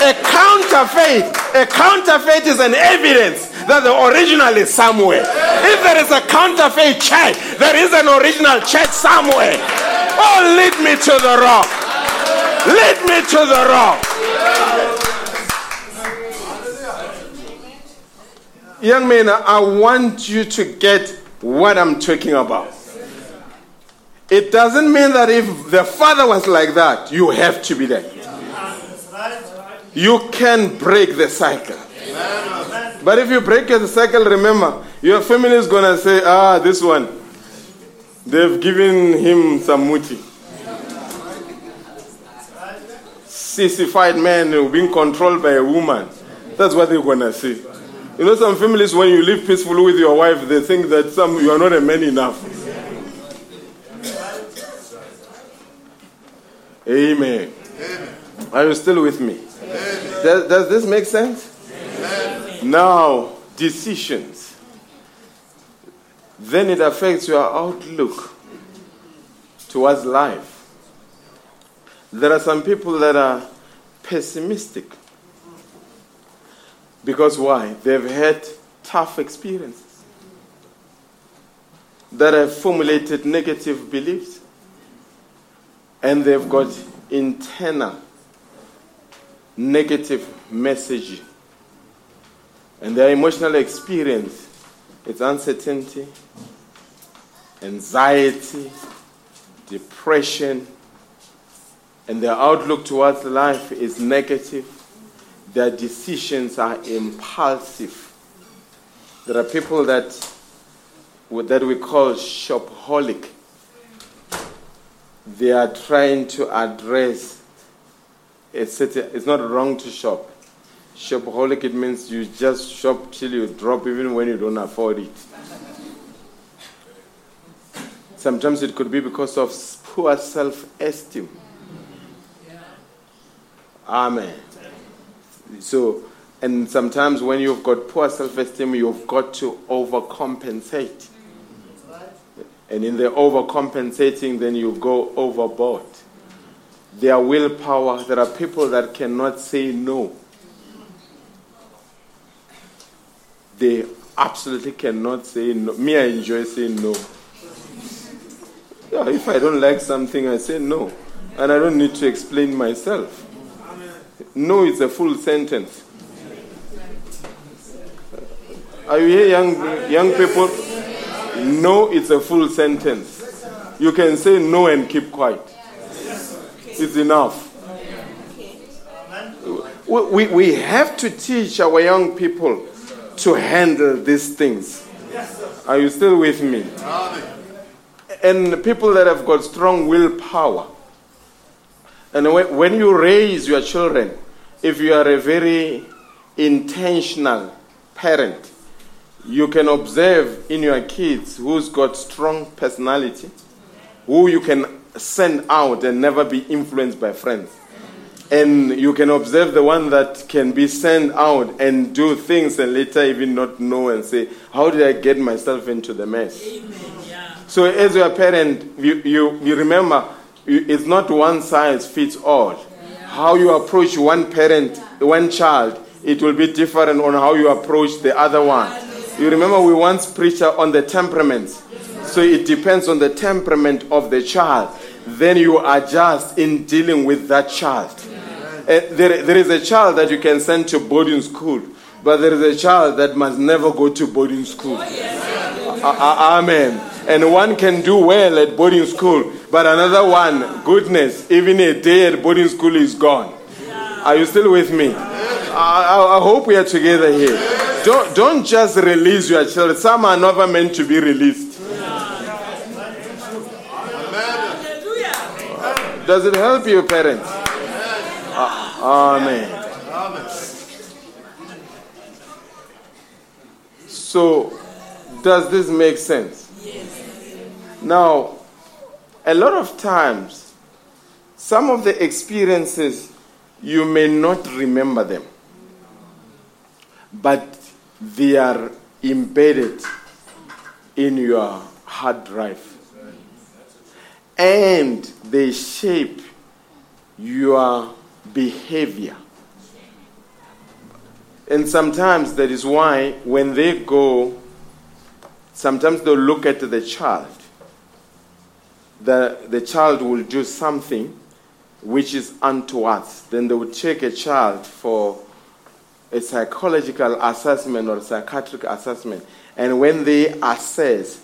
A counterfeit, a counterfeit is an evidence that the original is somewhere. If there is a counterfeit church, there is an original church somewhere. Oh, lead me to the rock. Lead me to the rock. Young men, I want you to get what I'm talking about. It doesn't mean that if the father was like that, you have to be there. You can break the cycle. But if you break the cycle, remember, your family is going to say, ah, this one, they've given him some muti. Sissified man being controlled by a woman. That's what they're going to see. You know, some families, when you live peacefully with your wife, they think that some you are not a man enough. Amen. Amen. Are you still with me? Does, does, this make sense? Amen. Now, decisions. Then it affects your outlook towards life. There are some people that are pessimistic because why? They've had tough experiences that have formulated negative beliefs and they've got internal negative messaging. And their emotional experience is uncertainty, anxiety, depression, and their outlook towards life is negative their decisions are impulsive. There are people that, that we call shopaholic. They are trying to address certain, it's not wrong to shop. Shopaholic, it means you just shop till you drop even when you don't afford it. Sometimes it could be because of poor self esteem. Amen. So, and sometimes when you've got poor self esteem, you've got to overcompensate. And in the overcompensating, then you go overboard. Their willpower, there are people that cannot say no. They absolutely cannot say no. Me, I enjoy saying no. Yeah, if I don't like something, I say no. And I don't need to explain myself. No it's a full sentence. Are you here, young, young people? No it's a full sentence. You can say no and keep quiet. It's enough. We, we have to teach our young people to handle these things. Are you still with me? And people that have got strong willpower and when you raise your children, if you are a very intentional parent, you can observe in your kids who's got strong personality, who you can send out and never be influenced by friends. And you can observe the one that can be sent out and do things and later even not know and say, How did I get myself into the mess? Amen, yeah. So, as your parent, you, you, you remember it's not one size fits all. How you approach one parent, one child, it will be different on how you approach the other one. You remember we once preached on the temperaments. So it depends on the temperament of the child. Then you adjust in dealing with that child. Uh, there, there is a child that you can send to boarding school, but there is a child that must never go to boarding school. Uh, uh, amen. And one can do well at boarding school, but another one, goodness, even a day at boarding school is gone. Are you still with me? I, I, hope we are together here. Don't, don't just release your children. Some are never meant to be released. Does it help you, parents? Ah, amen. So, does this make sense? Now, a lot of times, some of the experiences you may not remember them, but they are embedded in your hard drive. And they shape your behavior. And sometimes that is why when they go, sometimes they'll look at the child. The, the child will do something which is untoward. Then they will take a child for a psychological assessment or psychiatric assessment. And when they assess,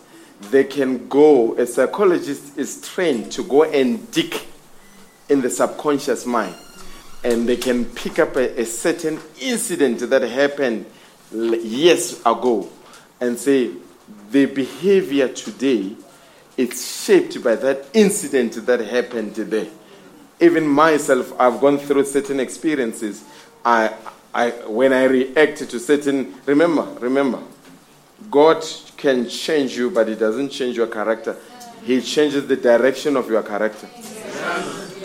they can go, a psychologist is trained to go and dig in the subconscious mind. And they can pick up a, a certain incident that happened years ago and say, the behavior today is shaped by that incident that happened today. Even myself, I've gone through certain experiences. I, I, when I react to certain, remember, remember, God can change you, but He doesn't change your character. He changes the direction of your character.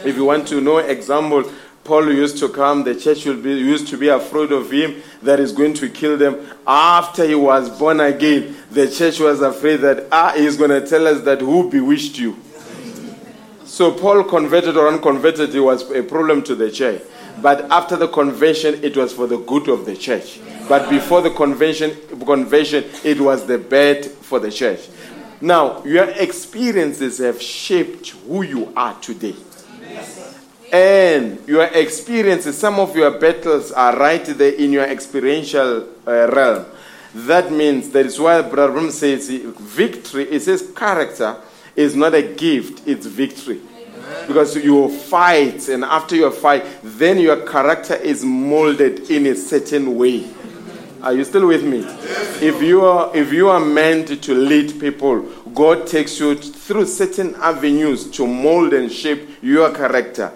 If you want to know example, Paul used to come, the church be, used to be afraid of him that is going to kill them. After he was born again, the church was afraid that ah, he's going to tell us that who bewitched you. So Paul converted or unconverted, it was a problem to the church. But after the conversion, it was for the good of the church. But before the convention, convention, it was the bad for the church. Now, your experiences have shaped who you are today. And your experiences, some of your battles are right there in your experiential uh, realm. That means that is why Brother says victory, it says character is not a gift, it's victory. Because you fight, and after your fight, then your character is molded in a certain way. Are you still with me? If you are if you are meant to lead people, God takes you through certain avenues to mold and shape your character.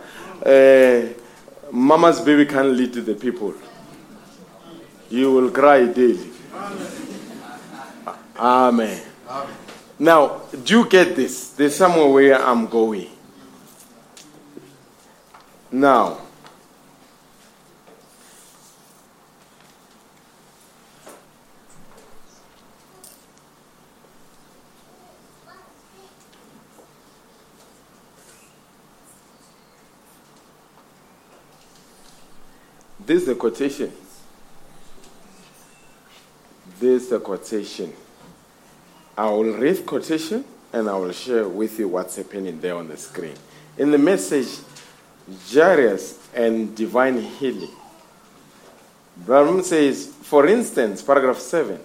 Uh, mama's baby can't lead the people. You will cry daily. Amen. Now, do you get this? There's somewhere where I'm going. Now, this is the quotation. This is the quotation. I will read quotation and I will share with you what's happening there on the screen. In the message, Jairus and divine healing. Branham says, for instance, paragraph 7,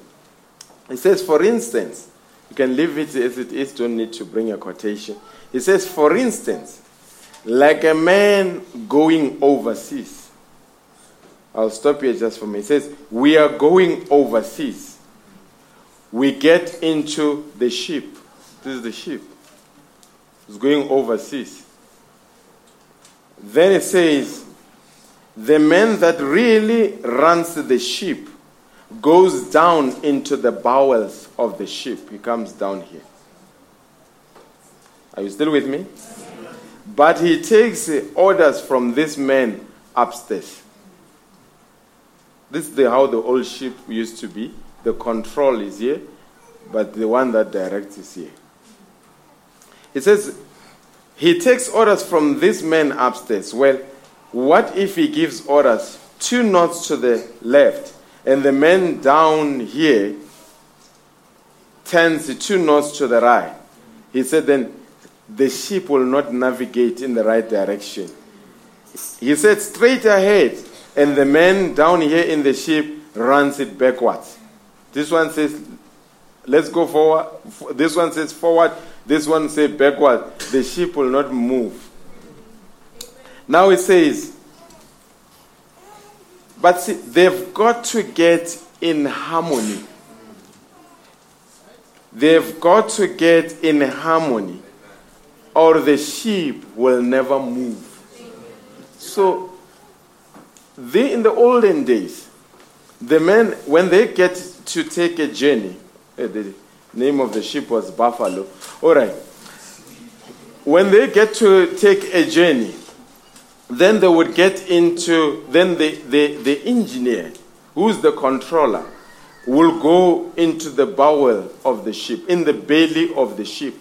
He says, for instance, you can leave it as it is, don't need to bring a quotation. He says, for instance, like a man going overseas. I'll stop here just for me. It says, we are going overseas. We get into the ship. This is the ship. It's going overseas. Then it says, the man that really runs the ship goes down into the bowels of the ship. He comes down here. Are you still with me? But he takes orders from this man upstairs. This is the, how the old ship used to be. The control is here, but the one that directs is here. It says, he takes orders from this man upstairs. Well, what if he gives orders two knots to the left and the man down here turns two knots to the right? He said, then the ship will not navigate in the right direction. He said, straight ahead, and the man down here in the ship runs it backwards. This one says, let's go forward. This one says forward. This one says backward. The ship will not move. Now it says, but see, they've got to get in harmony. They've got to get in harmony, or the ship will never move. So, they in the olden days, the men, when they get to take a journey, eh, the name of the ship was Buffalo. All right. When they get to take a journey, then they would get into, then the, the, the engineer, who's the controller, will go into the bowel of the ship, in the belly of the ship.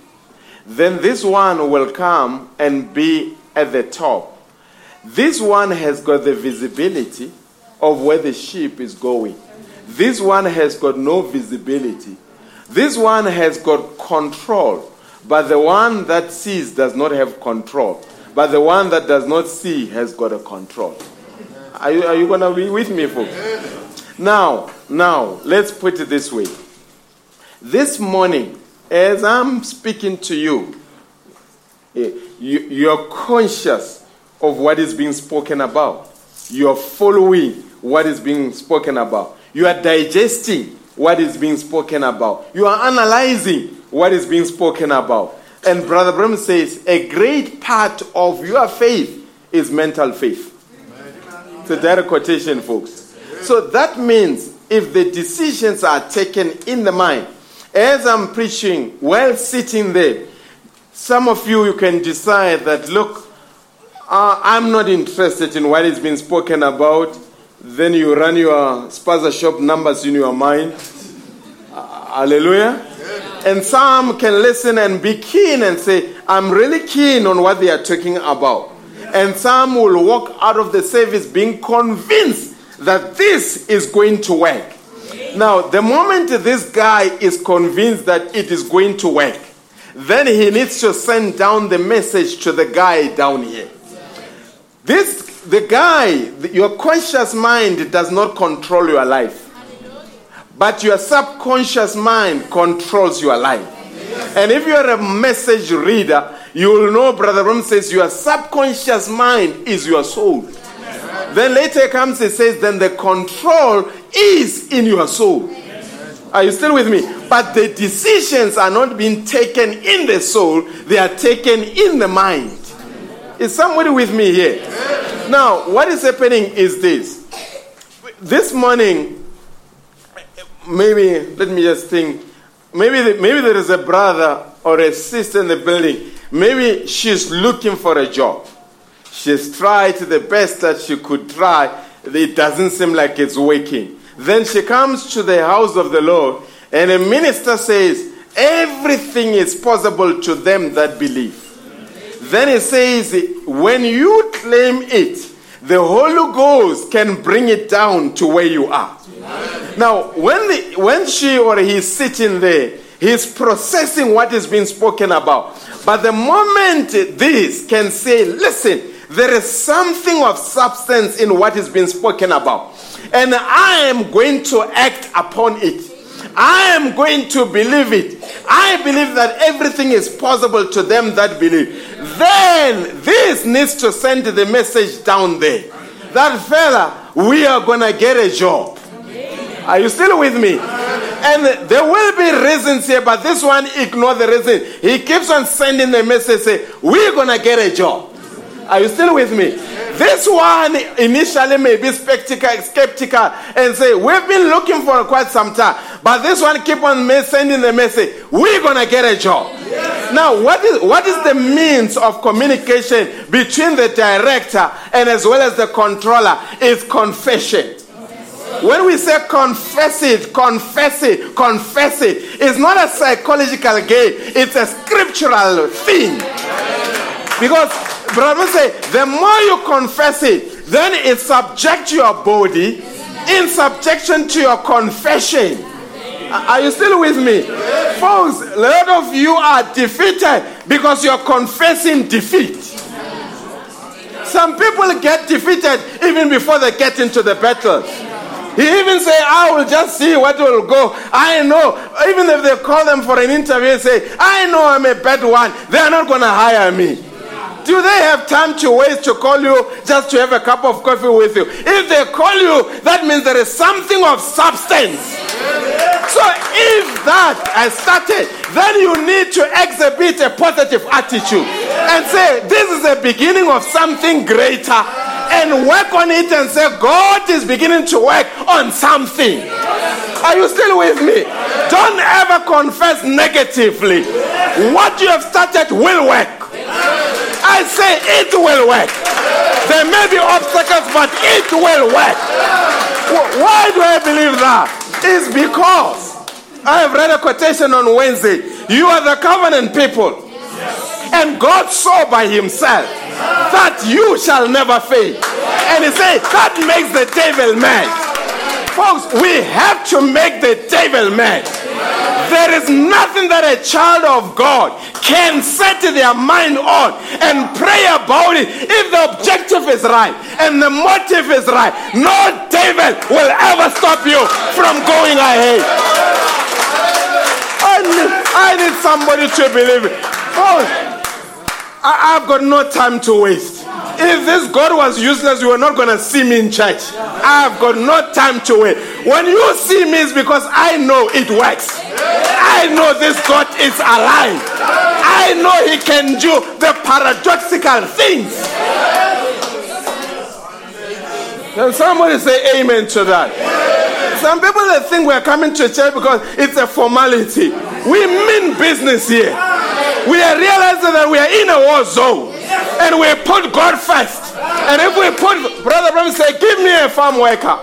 Then this one will come and be at the top. This one has got the visibility of where the ship is going. This one has got no visibility. This one has got control, but the one that sees does not have control. But the one that does not see has got a control. Are you, are you going to be with me, folks? Now, now, let's put it this way. This morning, as I'm speaking to you, eh, you you're conscious of what is being spoken about. You're following what is being spoken about. You are digesting what is being spoken about. You are analyzing what is being spoken about. And Brother Branham says a great part of your faith is mental faith. It's a direct quotation, folks. So that means if the decisions are taken in the mind, as I'm preaching, while sitting there, some of you, you can decide that, look, uh, I'm not interested in what is being spoken about. Then you run your spaza shop numbers in your mind. Uh, hallelujah. And some can listen and be keen and say, I'm really keen on what they are talking about. And some will walk out of the service being convinced that this is going to work. Now, the moment this guy is convinced that it is going to work, then he needs to send down the message to the guy down here. This, the guy, your conscious mind does not control your life. But your subconscious mind controls your life. And if you're a message reader, you will know, Brother Ram says, your subconscious mind is your soul. Then later comes, it says, then the control is in your soul. Are you still with me? But the decisions are not being taken in the soul, they are taken in the mind. Is somebody with me here? Now, what is happening is this. This morning, maybe, let me just think, maybe, maybe there is a brother or a sister in the building. Maybe she's looking for a job. She's tried the best that she could try. It doesn't seem like it's working. Then she comes to the house of the Lord, and a minister says, Everything is possible to them that believe. Then he says, When you claim it, the Holy Ghost can bring it down to where you are. Now, when, the, when she or he is sitting there, he's processing what is being spoken about. But the moment this can say, Listen, there is something of substance in what is being spoken about. And I am going to act upon it. I am going to believe it. I believe that everything is possible to them that believe. Then this needs to send the message down there. That fella, we are going to get a job. Are you still with me? And there will be reasons here, but this one ignore the reason. He keeps on sending the message, say, we're going to get a job. Are you still with me? This one initially may be skeptical, skeptical and say, We've been looking for quite some time. But this one keep on sending the message, We're gonna get a job. Yes. Now, what is what is the means of communication between the director and as well as the controller? Is confession. When we say confess it, confess it, confess it, it's not a psychological game, it's a scriptural thing. Because Brother say, the more you confess it, then it subjects your body in subjection to your confession. Are you still with me? Folks, a lot of you are defeated because you're confessing defeat. Some people get defeated even before they get into the battle. He even say, I will just see what will go. I know. Even if they call them for an interview and say, I know I'm a bad one, they are not going to hire me. Do they have time to waste to call you just to have a cup of coffee with you? If they call you, that means there is something of substance. So if that has started, then you need to exhibit a positive attitude and say, This is the beginning of something greater. And work on it and say, God is beginning to work on something. Are you still with me? Don't ever confess negatively. What you have started will work. I say it will work. There may be obstacles, but it will work. Why do I believe that? It's because I have read a quotation on Wednesday. You are the covenant people. And God saw by himself that you shall never fail. And he said, that makes the devil mad. Folks, we have to make the devil mad. There is nothing that a child of God can set their mind on and pray about it if the objective is right and the motive is right. No devil will ever stop you from going ahead. I need, I need somebody to believe it. Oh, I, I've got no time to waste. If this God was useless, you are not going to see me in church. I've got no time to wait. When you see me, it's because I know it works. I know this God is alive. I know He can do the paradoxical things. Can somebody say amen to that? Some people they think we're coming to church because it's a formality. We mean business here. We are realizing that we are in a war zone and we put God first. And if we put, Brother Branham say, give me a farm worker.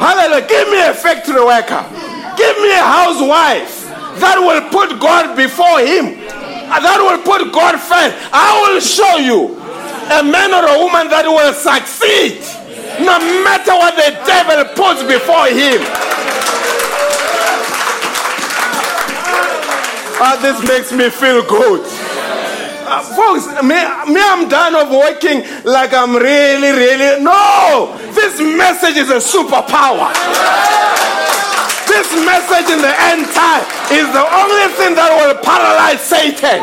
Hallelujah. Give me a factory worker. Give me a housewife that will put God before him. That will put God first. I will show you a man or a woman that will succeed no matter what the devil puts before him. Oh, this makes me feel good. Uh, folks, me, me, I'm done of working like I'm really, really. No! This message is a superpower. This message in the end time is the only thing that will paralyze Satan.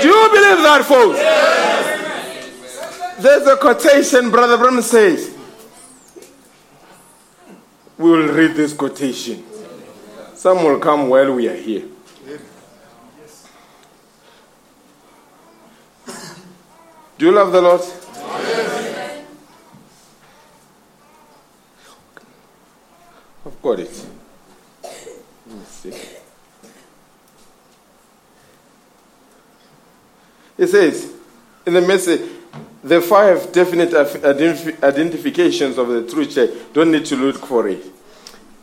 Do you believe that, folks? There's a quotation, Brother Branham says. We will read this quotation. Some will come while we are here. Do you love the Lord? I've got it. Let me see. It says in the message, the five definite identif- identifications of the true church. Don't need to look for it.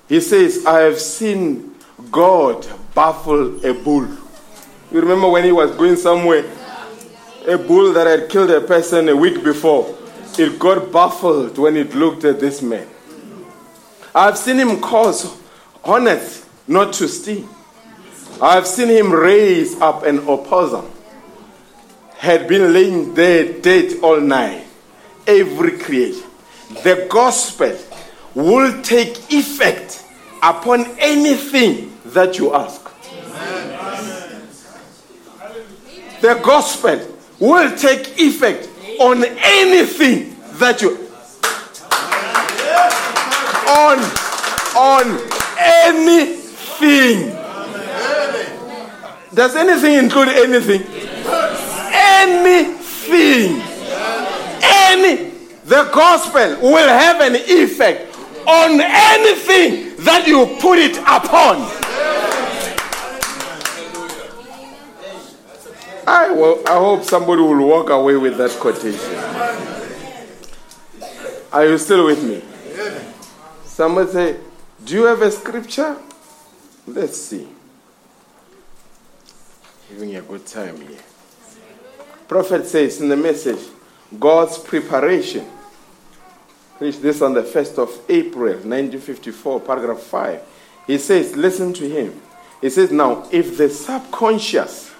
He says, I have seen God baffle a bull. You remember when he was going somewhere a bull that had killed a person a week before, it got baffled when it looked at this man. I've seen him cause hornets not to sting. I've seen him raise up an opossum. Had been laying there dead all night. Every creation. The gospel will take effect upon anything that you ask. The gospel will take effect on anything that you on on anything does anything include anything anything any the gospel will have an effect on anything that you put it upon I, well, I hope somebody will walk away with that quotation. Are you still with me? Somebody say, Do you have a scripture? Let's see. Having a good time here. Prophet says in the message, God's preparation. Preach this on the 1st of April, 1954, paragraph 5. He says, Listen to him. He says, Now, if the subconscious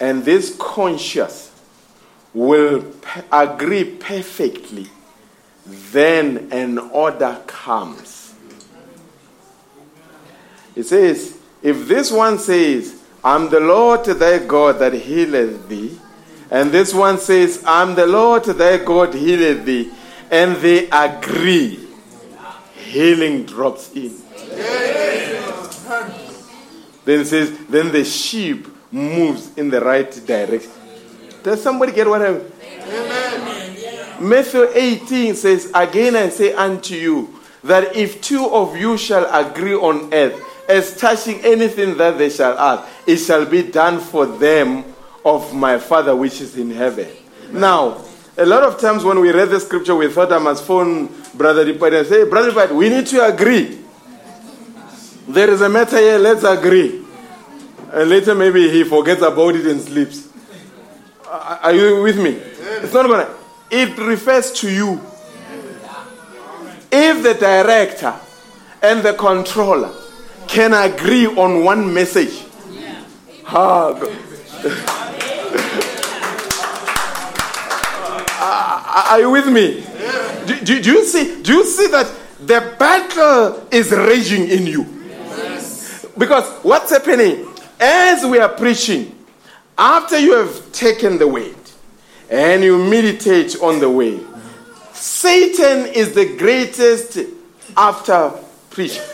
and this conscious will agree perfectly, then an order comes. It says, if this one says, I'm the Lord thy God that healeth thee, and this one says, I'm the Lord thy God healeth thee, and they agree, healing drops in. Then it says, then the sheep moves in the right direction. Does somebody get what I'm Matthew 18 says, Again I say unto you, that if two of you shall agree on earth as touching anything that they shall ask, it shall be done for them of my Father which is in heaven. Now, a lot of times when we read the scripture, we thought I must phone Brother Dipad and say, Brother Dipad, we need to agree. There is a matter here, let's agree. And later maybe he forgets about it and sleeps. Are you with me? It's not gonna. It refers to you. If the director and the controller can agree on one message, ah, are you with me? Do, do, do, you see? Do you see that the battle is raging in you? Because what's happening as we are preaching, after you have taken the weight and you meditate on the way, Satan is the greatest after preaching.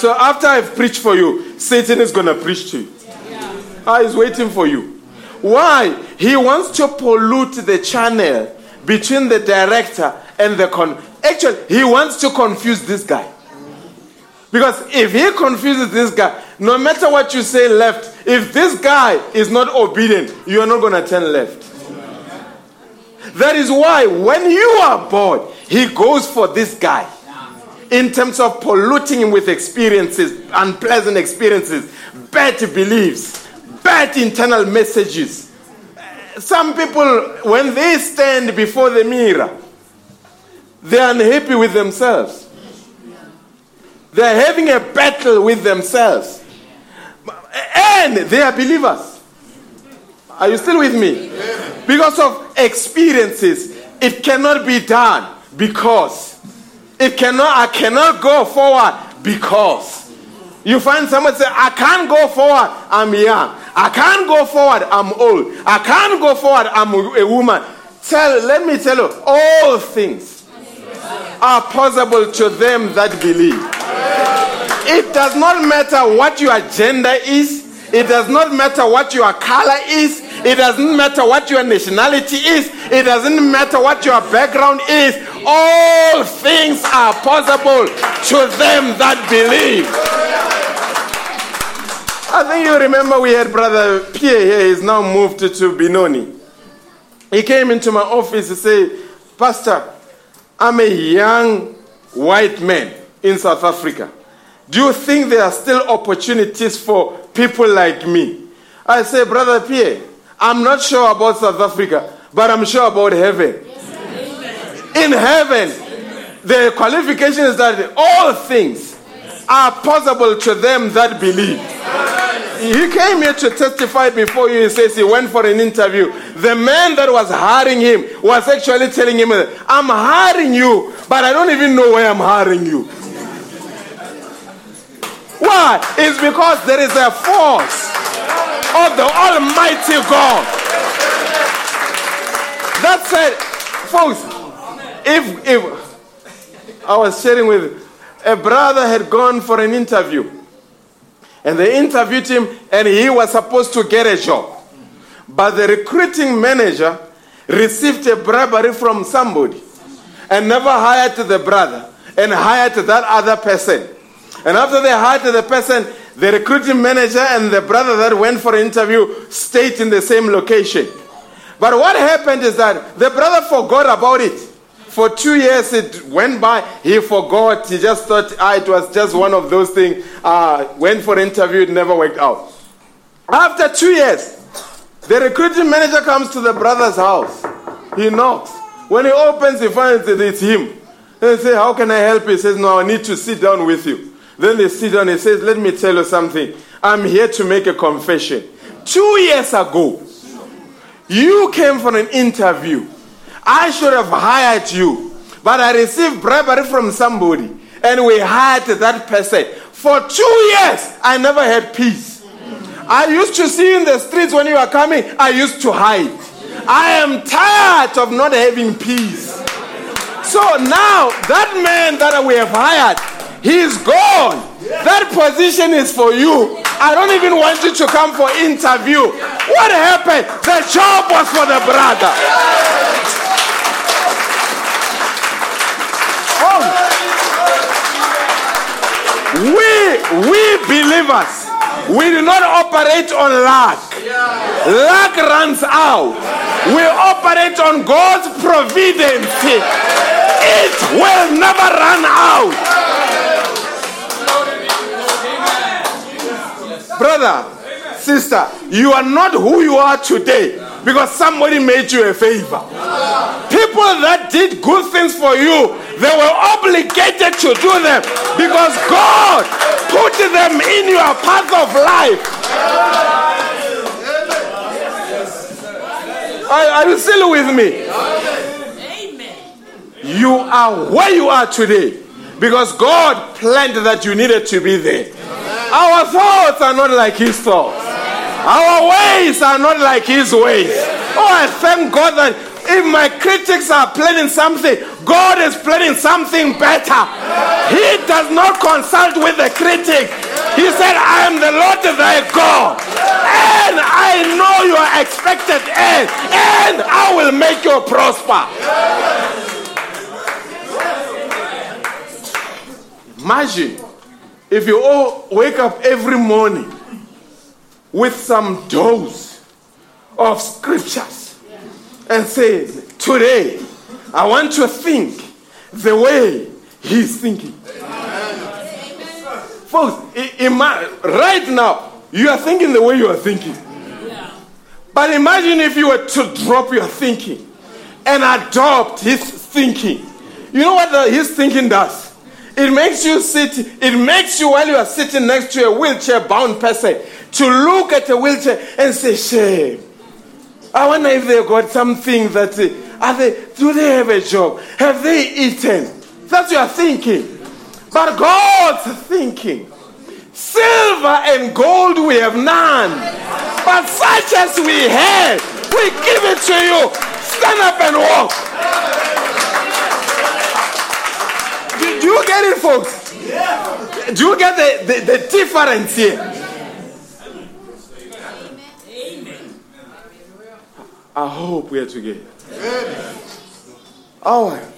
So after I've preached for you, Satan is going to preach to you. Ah, he's waiting for you. Why? He wants to pollute the channel between the director and the con. Actually, he wants to confuse this guy. Because if he confuses this guy, no matter what you say left, if this guy is not obedient, you are not going to turn left. That is why when you are bored, he goes for this guy in terms of polluting him with experiences, unpleasant experiences, bad beliefs, bad internal messages. Some people, when they stand before the mirror, they are unhappy with themselves. They are having a battle with themselves. And they are believers. Are you still with me? Because of experiences, it cannot be done because it cannot I cannot go forward because you find someone say, I can't go forward, I'm young. I can't go forward, I'm old. I can't go forward, I'm a woman. Tell, let me tell you, all things are possible to them that believe. It does not matter what your gender is, it does not matter what your color is, it doesn't matter what your nationality is, it doesn't matter what your background is. All things are possible to them that believe. I think you remember we had Brother Pierre here, he's now moved to Benoni. He came into my office and said, Pastor, I'm a young white man in South Africa. Do you think there are still opportunities for people like me? I say, Brother Pierre, I'm not sure about South Africa, but I'm sure about heaven. In heaven, the qualification is that all things are possible to them that believe. He came here to testify before you. He says he went for an interview. The man that was hiring him was actually telling him, I'm hiring you, but I don't even know why I'm hiring you. Why? It's because there is a force of the Almighty God. That said, folks, if, if I was sharing with a brother had gone for an interview and they interviewed him and he was supposed to get a job. But the recruiting manager received a bribery from somebody and never hired the brother and hired that other person. And after they hired the person, the recruiting manager and the brother that went for interview stayed in the same location. But what happened is that the brother forgot about it. For two years it went by, he forgot. He just thought ah, it was just one of those things. Uh, went for an interview, it never worked out. After two years, the recruiting manager comes to the brother's house. He knocks. When he opens, he finds that it's him. They say, How can I help you? He says, No, I need to sit down with you. Then they sit down and says, Let me tell you something. I'm here to make a confession. Two years ago, you came for an interview. I should have hired you, but I received bribery from somebody, and we hired that person. For two years, I never had peace. I used to see in the streets when you were coming, I used to hide. I am tired of not having peace. So now, that man that we have hired, He's gone. That position is for you. I don't even want you to come for interview. What happened? The job was for the brother. Oh. We we believers We do not operate on luck. Luck runs out. We operate on God's providence. It will never run out. Brother, sister, you are not who you are today because somebody made you a favor. People that did good things for you, they were obligated to do them because God put them in your path of life. Are, are you still with me? You are where you are today because God planned that you needed to be there. Our thoughts are not like His thoughts. Our ways are not like His ways. Oh, I thank God that if my critics are planning something, God is planning something better. He does not consult with the critic. He said, I am the Lord thy God. And I know your expected end. And I will make you prosper. Imagine if you all wake up every morning with some dose of scriptures and say, Today, I want to think the way he's thinking. Folks, right now, you are thinking the way you are thinking. But imagine if you were to drop your thinking and adopt his thinking. You know what the, his thinking does? It makes you sit, it makes you while you are sitting next to a wheelchair bound person to look at a wheelchair and say, Shame. I wonder if they got something that uh, are they do they have a job? Have they eaten? That's your thinking. But God's thinking. Silver and gold we have none. But such as we have, we give it to you. Stand up and walk. Do, you get it, folks? Yeah. Do you get the, the, the difference here? Amen. I hope we are together. Oh,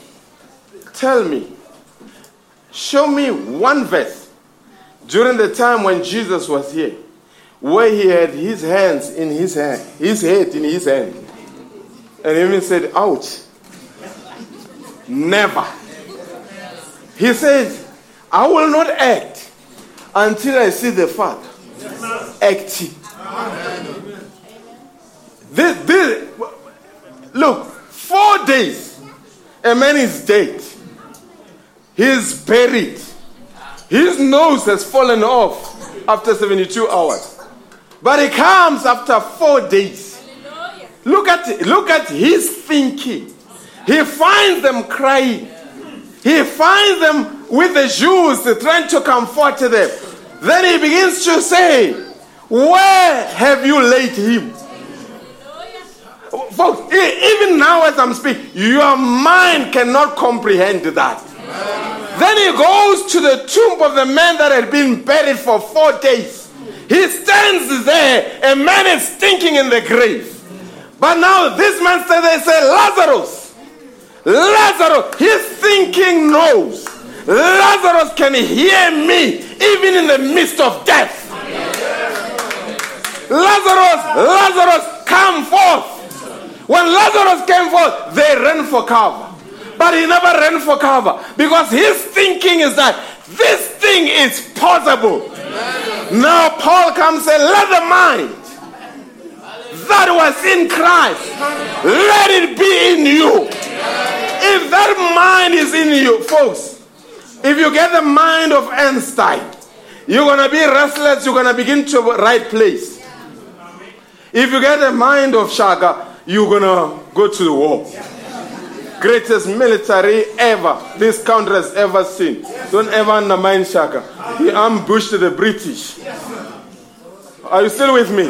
tell me, show me one verse during the time when Jesus was here where he had his hands in his hand, his head in his hand, and even said, Ouch. Never. He said, I will not act until I see the Father acting. This, this, look, four days, a man is dead. He's buried. His nose has fallen off after 72 hours. But he comes after four days. Look at, look at his thinking. He finds them crying. He finds them with the Jews trying to comfort them. Then he begins to say, Where have you laid him? Folks, even now as I'm speaking, your mind cannot comprehend that. Then he goes to the tomb of the man that had been buried for four days. He stands there, a man is stinking in the grave. But now this man says, they say, Lazarus, Lazarus, his thinking knows. Lazarus can hear me even in the midst of death. Lazarus, Lazarus, come forth. When Lazarus came forth, they ran for cover. But he never ran for cover because his thinking is that this thing is possible. Now Paul comes and let the mind that was in Christ, let it be in you. If that mind is in you, folks, if you get the mind of Einstein, you're going to be restless, you're going to begin to right place. If you get the mind of Shaka, you're going to go to the war. Greatest military ever this country has ever seen. Don't ever undermine Shaka. He ambushed the British. Are you still with me?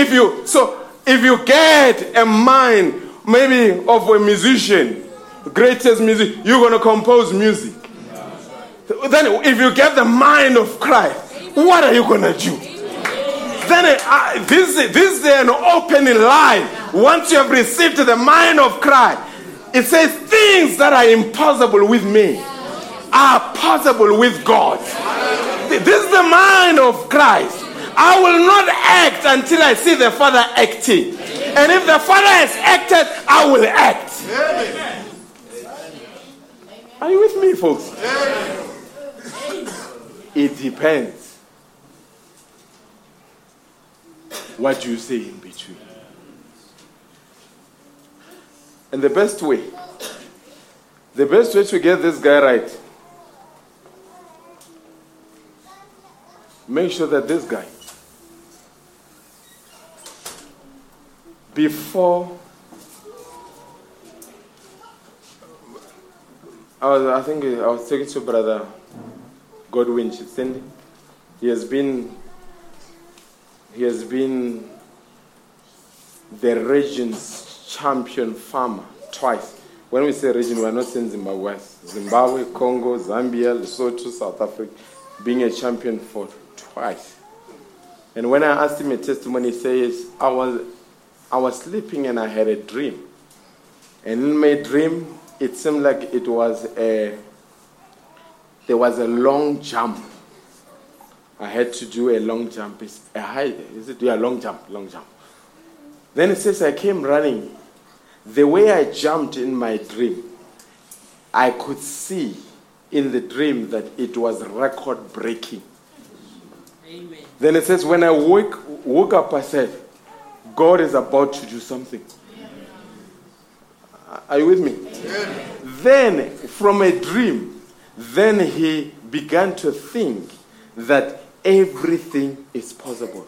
If you so if you get a mind maybe of a musician, greatest music, you're gonna compose music. Then if you get the mind of Christ, what are you gonna do? Then uh, this, this is an opening line. Once you have received the mind of Christ, it says things that are impossible with me are possible with God. This is the mind of Christ. I will not act until I see the Father acting. And if the Father has acted, I will act. Are you with me, folks? It depends. What you say in between. And the best way, the best way to get this guy right, make sure that this guy, before I was, I think I was talking to brother Godwin Chitsindi. He has been, he has been the region's champion farmer twice. When we say region, we are not saying Zimbabwe. Zimbabwe, Congo, Zambia, Lesotho, South Africa, being a champion for twice. And when I asked him a testimony, he says, I was, I was sleeping and I had a dream. And in my dream, it seemed like it was a, there was a long jump. I had to do a long jump. It's a high, is it? Yeah, long jump, long jump. Then it says I came running. The way I jumped in my dream, I could see in the dream that it was record breaking. Amen. Then it says, when I woke, woke up, I said, God is about to do something. Are you with me? Yeah. Then, from a dream, then he began to think that everything is possible.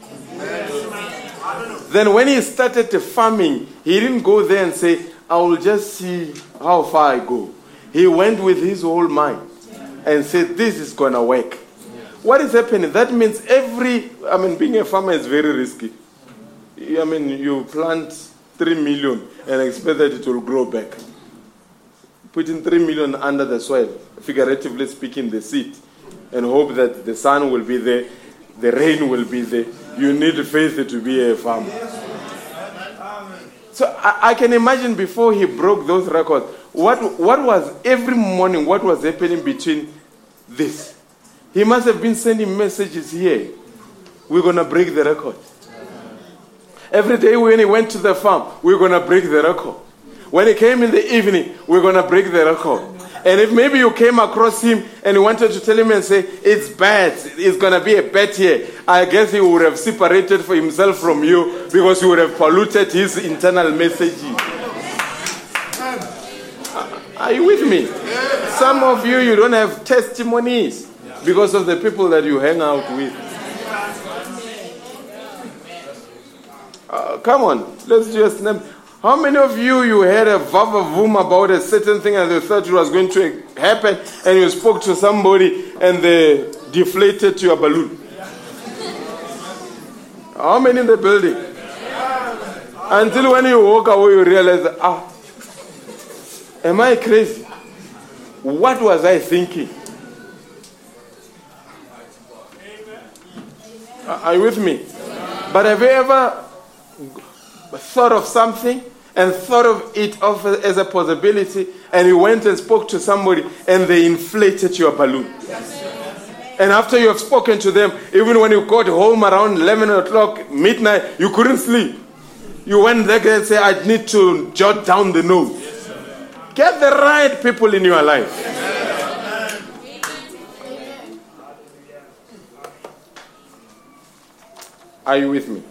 Then, when he started farming, he didn't go there and say, I will just see how far I go. He went with his whole mind and said, This is going to work. What is happening? That means every, I mean, being a farmer is very risky. I mean, you plant 3 million and expect that it will grow back. Putting 3 million under the soil, figuratively speaking, the seed, and hope that the sun will be there, the rain will be there. You need faith to be a farmer. So I, I can imagine before he broke those records, what, what was every morning, what was happening between this? He must have been sending messages here. We're going to break the record. Every day when he went to the farm, we're going to break the record. When he came in the evening, we're going to break the record. And if maybe you came across him and you wanted to tell him and say, it's bad, it's going to be a bad year, I guess he would have separated for himself from you because you would have polluted his internal messaging. Are you with me? Some of you, you don't have testimonies because of the people that you hang out with. Uh, come on, let's just name. How many of you you had a vavavoom about a certain thing and they thought it was going to happen, and you spoke to somebody and they deflated your balloon? How many in the building? Until when you walk away, you realize, ah, am I crazy? What was I thinking? Are you with me? But have you ever thought of something and thought of it as a possibility, and you went and spoke to somebody and they inflated your balloon. And after you have spoken to them, even when you got home around 11 o'clock, midnight, you couldn't sleep. You went there and said, I need to jot down the notes. Get the right people in your life. Are you with me?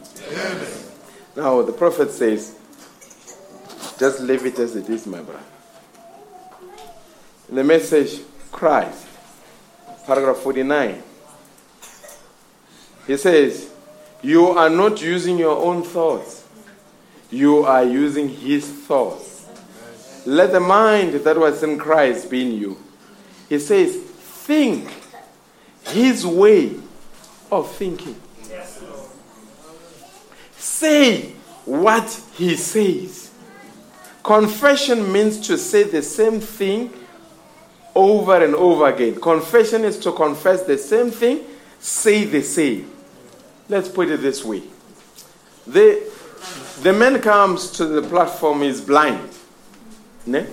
Now, the prophet says, just leave it as it is, my brother. In the message, Christ, paragraph 49, he says, You are not using your own thoughts, you are using his thoughts. Let the mind that was in Christ be in you. He says, Think his way of thinking say what he says. Confession means to say the same thing over and over again. Confession is to confess the same thing, say the same. Let's put it this way. The, the man comes to the platform, is blind. Ne?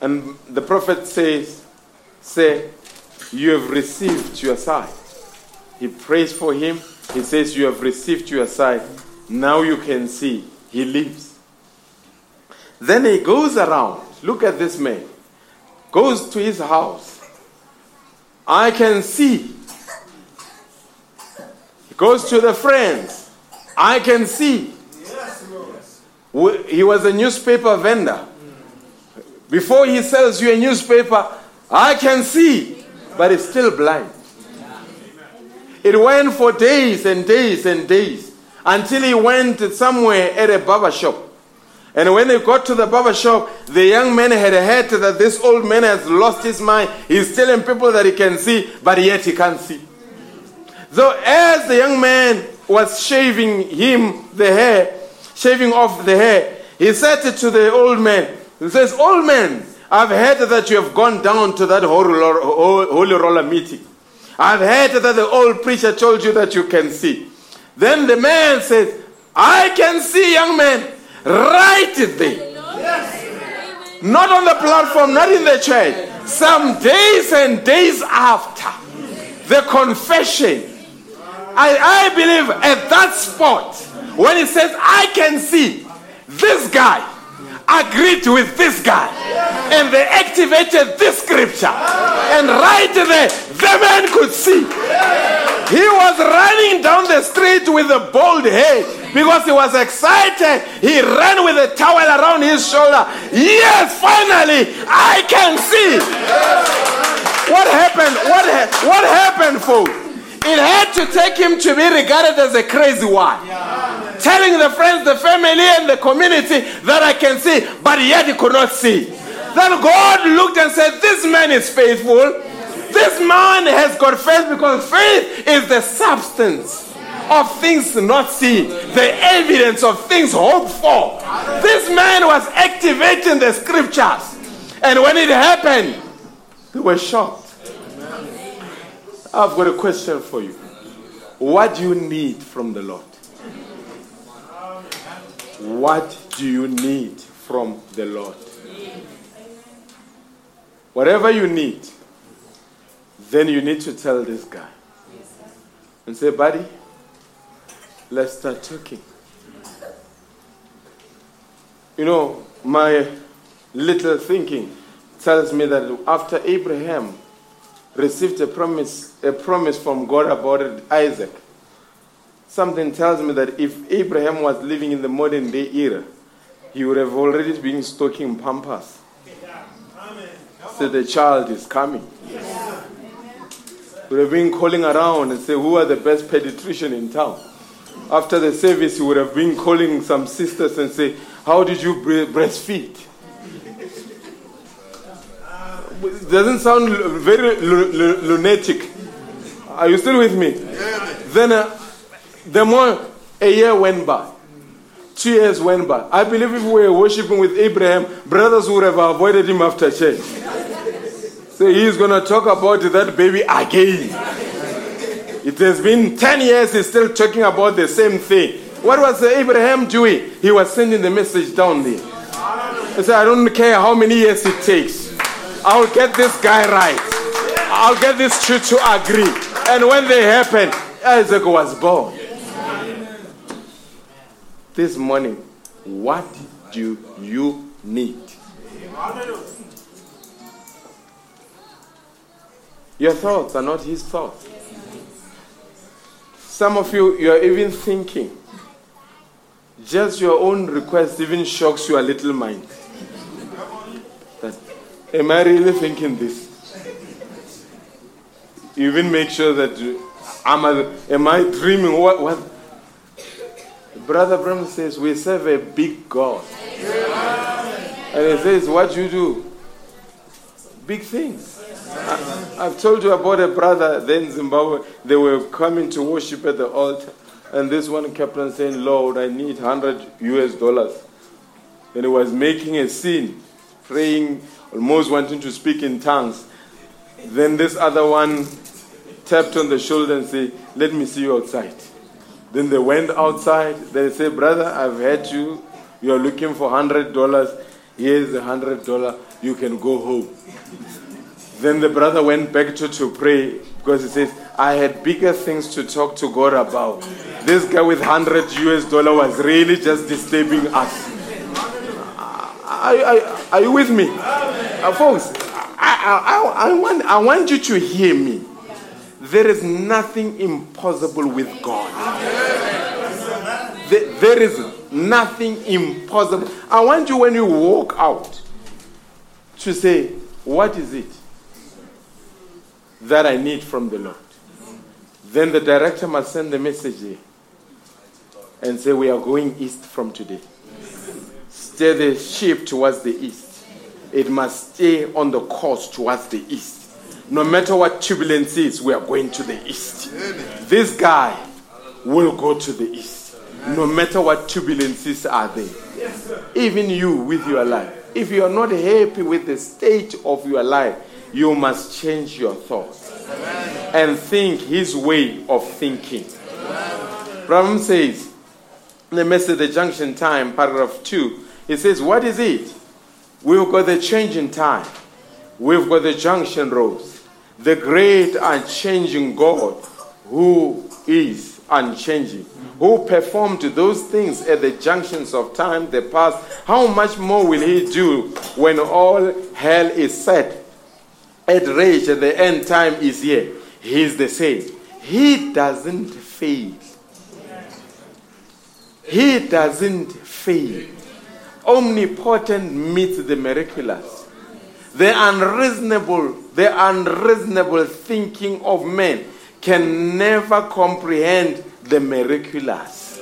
And the prophet says, Say, you have received your sight. He prays for him. He says, You have received your sight. Now you can see. He leaves. Then he goes around. Look at this man. Goes to his house. I can see. He goes to the friends. I can see. He was a newspaper vendor. Before he sells you a newspaper, I can see, but he's still blind. It went for days and days and days until he went somewhere at a barber shop. And when he got to the barber shop, the young man had heard that this old man has lost his mind. He's telling people that he can see, but yet he can't see. So as the young man was shaving him the hair, shaving off the hair, he said to the old man, he says, Old man, I've heard that you have gone down to that holy roller meeting. I've heard that the old preacher told you that you can see. Then the man said, I can see, young man, right there. Yes. Not on the platform, not in the church. Some days and days after the confession, I, I believe at that spot, when he says, I can see this guy agreed with this guy. And they activated this scripture. And right there the man could see. He was running down the street with a bald head. Because he was excited he ran with a towel around his shoulder. Yes finally i can see. What happened? What, ha- what happened folks it had to take him to be regarded as a crazy one. Yeah. Telling the friends, the family, and the community that I can see, but yet he could not see. Then God looked and said, This man is faithful. This man has got faith because faith is the substance of things not seen, the evidence of things hoped for. This man was activating the scriptures. And when it happened, they were shocked. I've got a question for you. What do you need from the Lord? What do you need from the Lord? Whatever you need, then you need to tell this guy and say, buddy, let's start talking. You know, my little thinking tells me that after Abraham received a promise, a promise from God about Isaac. Something tells me that if Abraham was living in the modern day era, he would have already been stocking Pampers. So the child is coming. Would have been calling around and say, Who are the best pediatrician in town? After the service, he would have been calling some sisters and say, How did you breastfeed? Doesn't sound very lunatic. Are you still with me? Then uh, the more a year went by, two years went by. I believe if we were worshiping with Abraham, brothers would have avoided him after church. So he's going to talk about that baby again. It has been 10 years, he's still talking about the same thing. What was Abraham doing? He was sending the message down there. He said, I don't care how many years it takes. I'll get this guy right. I'll get this two to agree. And when they happen, Isaac was born. This morning, what do you need? Your thoughts are not his thoughts. Some of you, you are even thinking. Just your own request even shocks your little mind. Am I really thinking this? Even make sure that am I, am I dreaming? What, what? Brother Branham says, We serve a big God. And he says, What you do? Big things. I, have told you about a brother then Zimbabwe. They were coming to worship at the altar. And this one kept on saying, Lord, I need 100 US dollars. And he was making a scene, praying almost wanting to speak in tongues. Then this other one tapped on the shoulder and said, Let me see you outside. Then they went outside. They said, Brother, I've heard you. You are looking for $100. Here's a $100. You can go home. then the brother went back to, to pray because he says, I had bigger things to talk to God about. This guy with 100 US dollar was really just disturbing us. Are, are, you with me? Uh, folks, I, I, I, want, I want you to hear me. There is nothing impossible with God. There, there is nothing impossible. I want you, when you walk out, to say, What is it that I need from the Lord? Then the director must send the message and say, We are going east from today. Steer the ship towards the east. It must stay on the course towards the east. No matter what turbulence is, we are going to the east. This guy will go to the east. No matter what turbulences are there. Even you with your life. If you are not happy with the state of your life, you must change your thoughts and think his way of thinking. Branham says, the message, the junction time, paragraph 2, he says, What is it? We've got the change in time. We've got the junction roads. The great unchanging God who is unchanging, who performed those things at the junctions of time, the past. How much more will he do when all hell is set at rage and the end time is here? He is the same. He doesn't fail. He doesn't fail. Omnipotent meets the miraculous. The unreasonable, the unreasonable thinking of men can never comprehend the miraculous.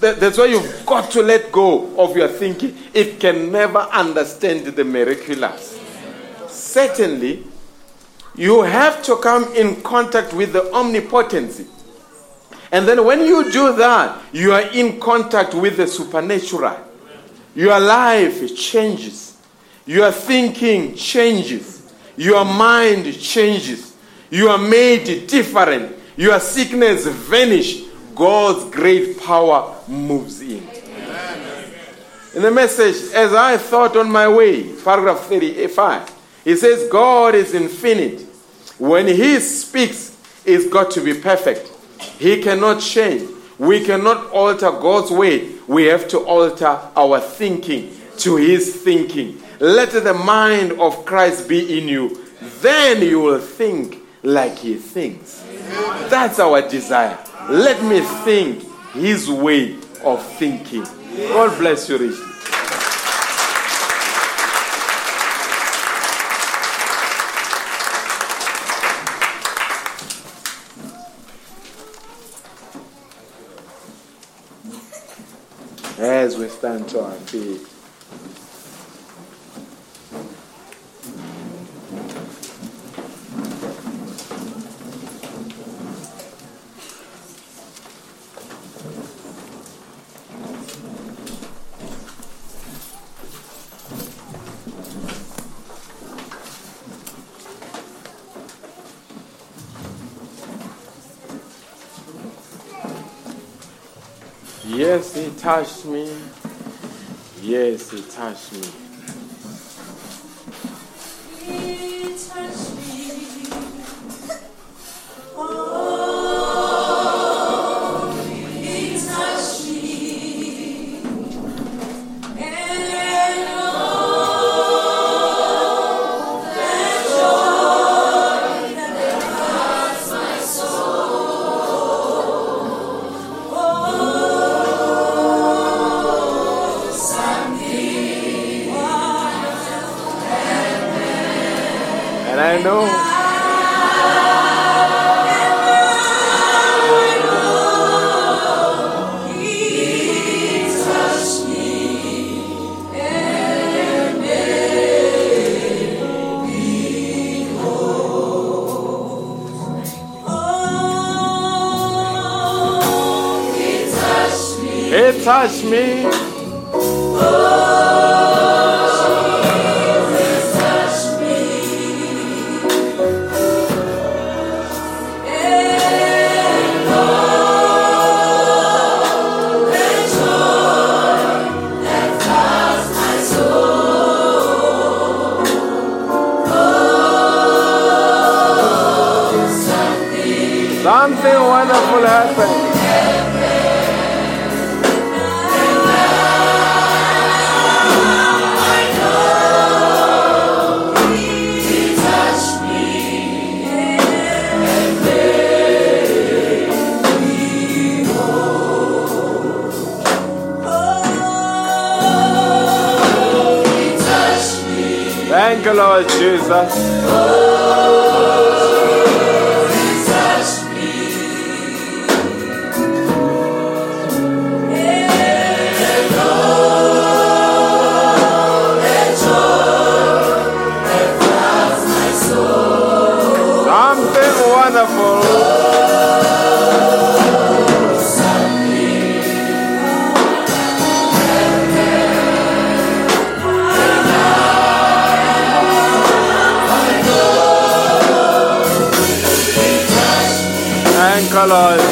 That's why you've got to let go of your thinking. It can never understand the miraculous. Certainly, you have to come in contact with the omnipotency. And then when you do that, you are in contact with the supernatural. Your life changes. Your thinking changes. Your mind changes. You are made different. Your sickness vanishes. God's great power moves in. In the message, as I thought on my way, paragraph 35, he says, God is infinite. When He speaks, it's got to be perfect. He cannot change. We cannot alter God's way. We have to alter our thinking to His thinking. Let the mind of Christ be in you. Then you will think like He thinks. That's our desire. Let me think His way of thinking. God bless you richly. As we stand to our feet. Yes, he touched me. Yes, he touched me. And I know he touched me. Lord Thank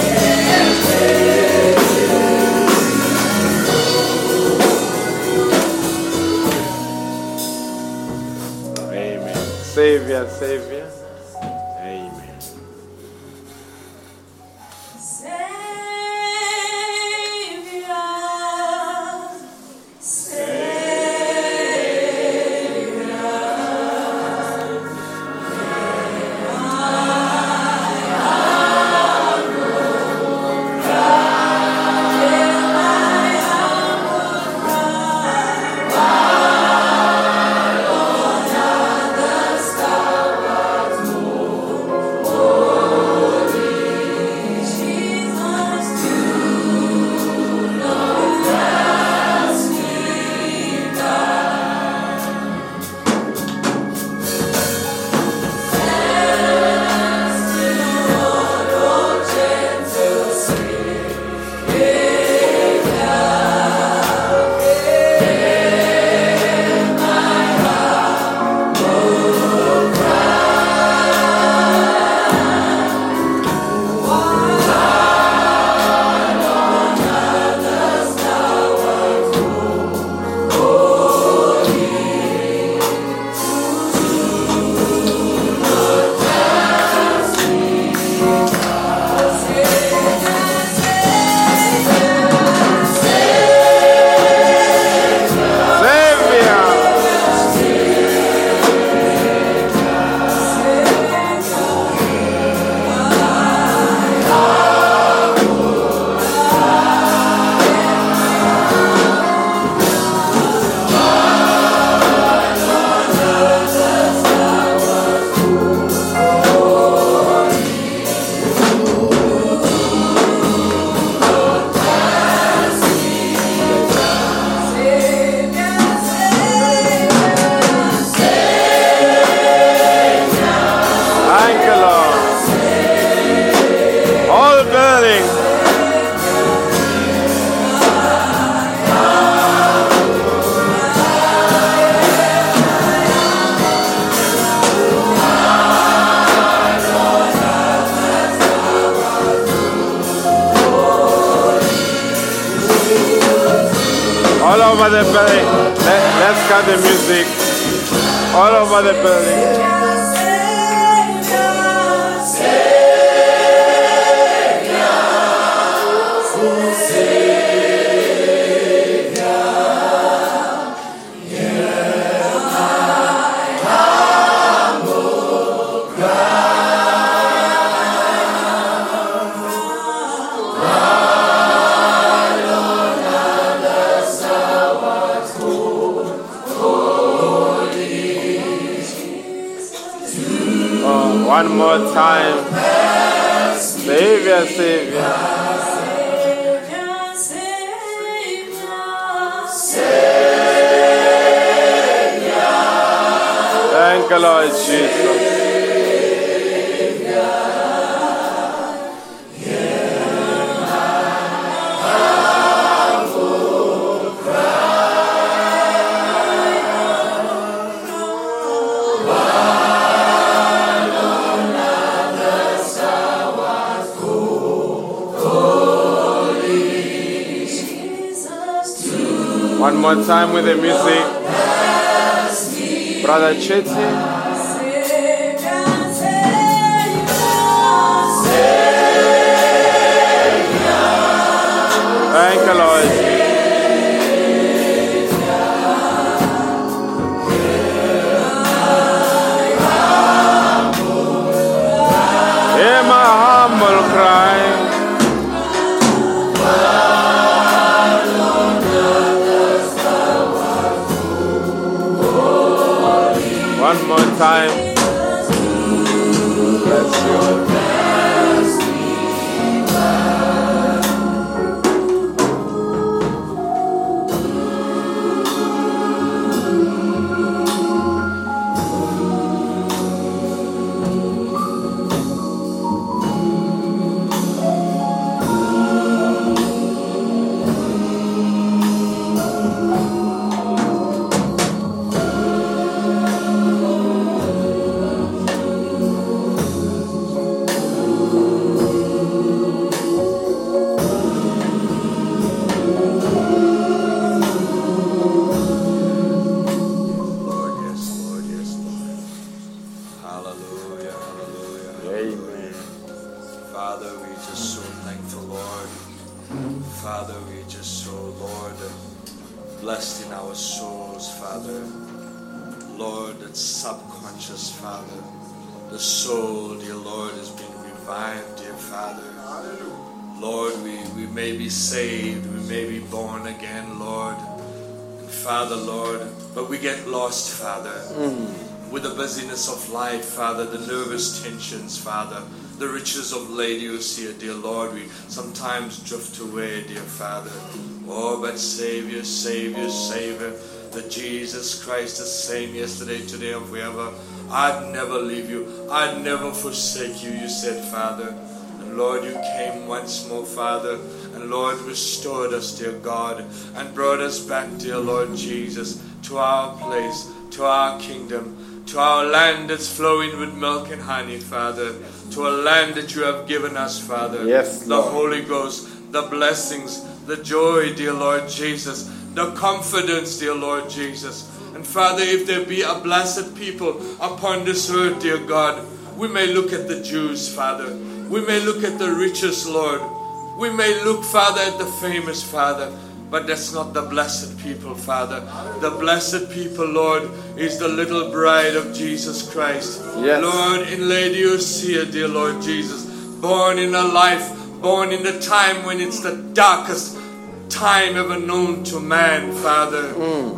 more time with the music. Brother Chetty. Father with the busyness of life, Father, the nervous tensions, Father, the riches of Laodicea, dear Lord, we sometimes drift away, dear Father. Oh, but Savior, Savior, Savior, the Jesus Christ, the same yesterday, today, and forever. I'd never leave you. I'd never forsake you, you said, Father. And Lord, you came once more, Father, and Lord, restored us, dear God, and brought us back, dear Lord Jesus, to our place, to our kingdom, to our land that's flowing with milk and honey, Father, to a land that you have given us, Father. Yes, the Lord. Holy Ghost, the blessings, the joy, dear Lord Jesus, the confidence, dear Lord Jesus. And Father, if there be a blessed people upon this earth, dear God, we may look at the Jews, Father. We may look at the richest, Lord. We may look, Father, at the famous, Father. But that's not the blessed people, Father. The blessed people, Lord, is the little bride of Jesus Christ. Yes. Lord, in Lady Laodicea, dear Lord Jesus, born in a life, born in the time when it's the darkest time ever known to man, Father.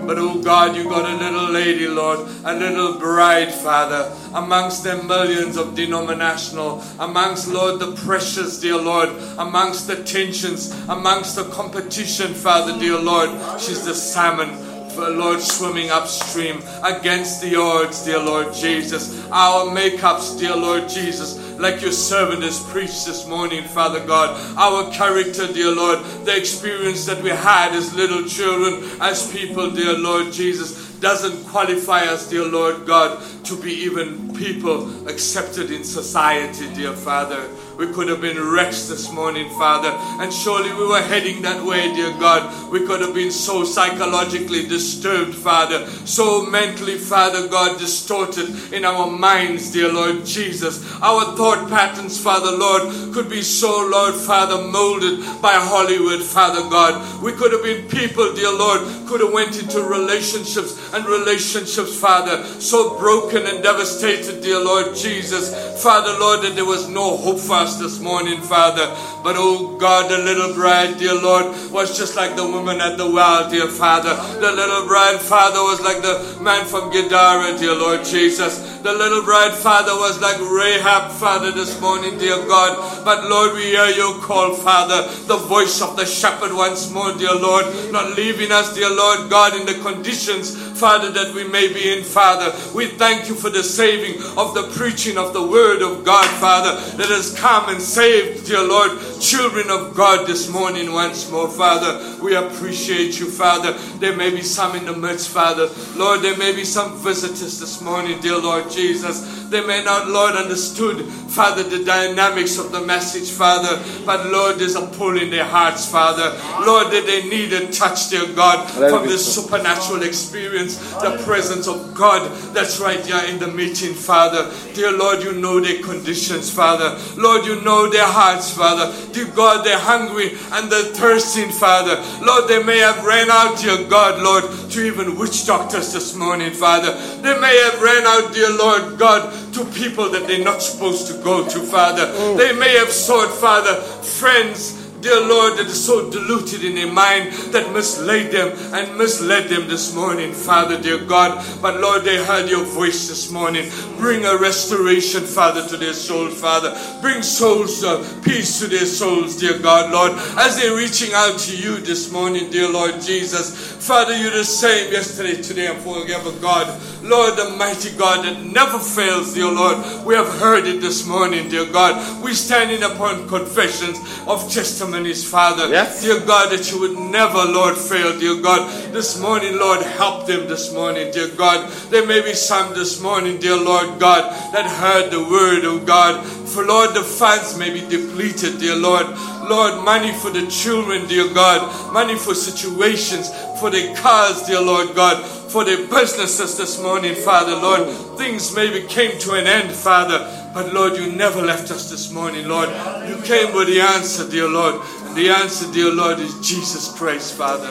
But oh God, you got a little lady, Lord, a little bride, Father, amongst the millions of denominational, amongst, Lord, the precious, dear Lord, amongst the tensions, amongst the competition, Father, dear Lord. She's the salmon. Lord, swimming upstream against the odds, dear Lord Jesus. Our makeups, dear Lord Jesus, like your servant has preached this morning, Father God. Our character, dear Lord, the experience that we had as little children, as people, dear Lord Jesus, doesn't qualify us, dear Lord God, to be even people accepted in society, dear Father. We could have been wretched this morning, Father, and surely we were heading that way, dear God. We could have been so psychologically disturbed, Father, so mentally, Father God, distorted in our minds, dear Lord Jesus. Our thought patterns, Father Lord, could be so, Lord Father, molded by Hollywood, Father God. We could have been people, dear Lord, could have went into relationships and relationships, Father, so broken and devastated, dear Lord Jesus. Father, Lord, that there was no hope for us this morning, Father. But oh God, the little bride, dear Lord, was just like the woman at the well, dear Father. The little bride, Father, was like the man from Gadara, dear Lord Jesus. The little bride, Father, was like Rahab, Father, this morning, dear God. But Lord, we hear your call, Father, the voice of the shepherd once more, dear Lord, not leaving us, dear Lord God, in the conditions, Father, that we may be in, Father. We thank you for the saving of the preaching of the word of God, Father, that has come and saved, dear Lord, children of God this morning once more, Father. We appreciate you, Father. There may be some in the midst, Father. Lord, there may be some visitors this morning, dear Lord Jesus. They may not, Lord, understood, Father, the dynamics of the message, Father. But Lord, there's a pull in their hearts, Father. Lord, that they need a touch, dear God, from this supernatural experience, the presence of God that's right there in the meeting, Father. Dear Lord, you know their conditions, Father. Lord, you know their hearts, Father. Dear God, they're hungry and they're thirsting, Father. Lord, they may have ran out, dear God, Lord, to even witch doctors this morning, Father. They may have ran out, dear Lord God, to people that they're not supposed to go to, Father. They may have sought, Father, friends dear Lord, that is so diluted in their mind that mislaid them and misled them this morning, Father, dear God. But Lord, they heard your voice this morning. Bring a restoration, Father, to their soul, Father. Bring souls, uh, peace to their souls, dear God, Lord, as they're reaching out to you this morning, dear Lord Jesus. Father, you're the same yesterday, today, and forever, God. Lord, the mighty God that never fails, dear Lord. We have heard it this morning, dear God. We're standing upon confessions of testimonies, Father. Yes. Dear God, that you would never, Lord, fail, dear God. This morning, Lord, help them this morning, dear God. There may be some this morning, dear Lord God, that heard the word of God. For Lord, the funds may be depleted, dear Lord. Lord, money for the children, dear God. Money for situations, for the cars, dear Lord God. For the businesses this morning, Father, Lord. Things maybe came to an end, Father. But Lord, you never left us this morning, Lord. You came with the answer, dear Lord. And the answer, dear Lord, is Jesus Christ, Father.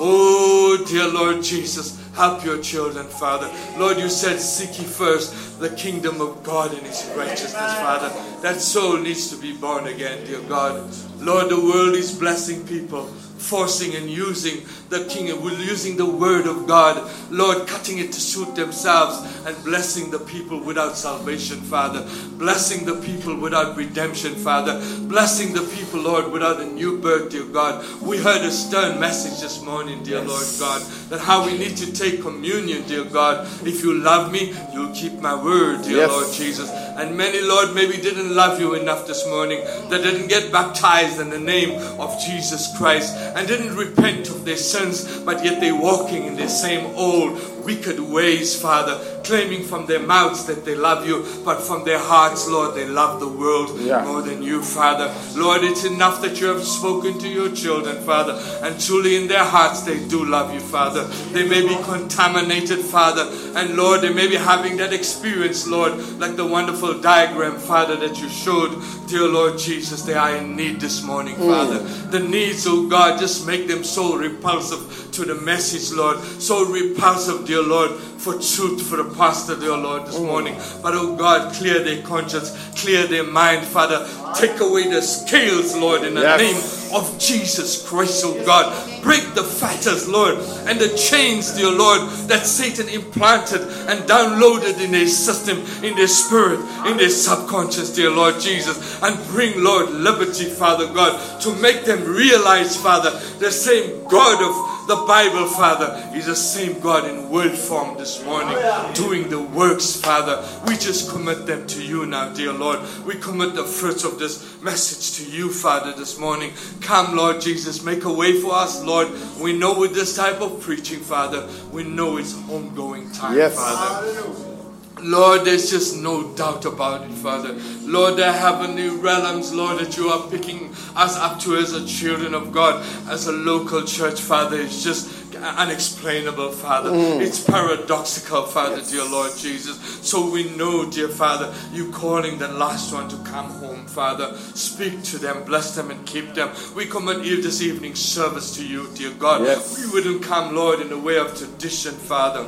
Oh, dear Lord Jesus, help your children, Father. Lord, you said, Seek ye first the kingdom of God and his righteousness, Father. That soul needs to be born again, dear God. Lord, the world is blessing people, forcing and using the king, using the word of God, Lord, cutting it to suit themselves and blessing the people without salvation, Father. Blessing the people without redemption, Father. Blessing the people, Lord, without a new birth, dear God. We heard a stern message this morning, dear Lord God, that how we need to take communion, dear God. If you love me, you'll keep my word, dear Yes. Lord Jesus. And many, Lord, maybe didn't love you enough this morning, that didn't get baptized in the name of Jesus Christ and didn't repent of their sins, but yet they're walking in the same old wicked ways, Father, claiming from their mouths that they love you, but from their hearts, Lord, they love the world Yeah. more than you, Father. Lord, it's enough that you have spoken to your children, Father, and truly in their hearts they do love you, Father. They may be contaminated, Father, and Lord, they may be having that experience, Lord, like the wonderful diagram, Father, that you showed, dear Lord Jesus. They are in need this morning, mm. Father. The needs, oh God, just make them so repulsive to the message, Lord, so repulsive, dear Lord, for truth for the pastor, dear Lord, this mm. morning. But oh God, clear their conscience, clear their mind, Father. Take away the scales, Lord, in the Yes. name of Jesus Christ, oh God. Break the fetters, Lord, and the chains, dear Lord, that Satan implanted and downloaded in their system, in their spirit, in their subconscious, dear Lord Jesus. And bring, Lord, liberty, Father God, to make them realize, Father, the same God of the Bible, Father, is the same God in word form this morning, doing the works, Father. We just commit them to you now, dear Lord. We commit the fruits of this message to you, Father, this morning. Come, Lord Jesus, make a way for us, Lord. We know with this type of preaching, Father, we know it's ongoing time, Yes. Father. Lord, there's just no doubt about it, Father. Lord, there are heavenly realms, Lord, that you are picking us up to as a children of God, as a local church, Father. It's just unexplainable, Father. Mm. It's paradoxical, Father, dear Lord Jesus. So we know, dear Father, you calling the last one to come home, Father. Speak to them, bless them, and keep them. We commit you this evening service to you, dear God. Yes. We wouldn't come, Lord, in the way of tradition, Father.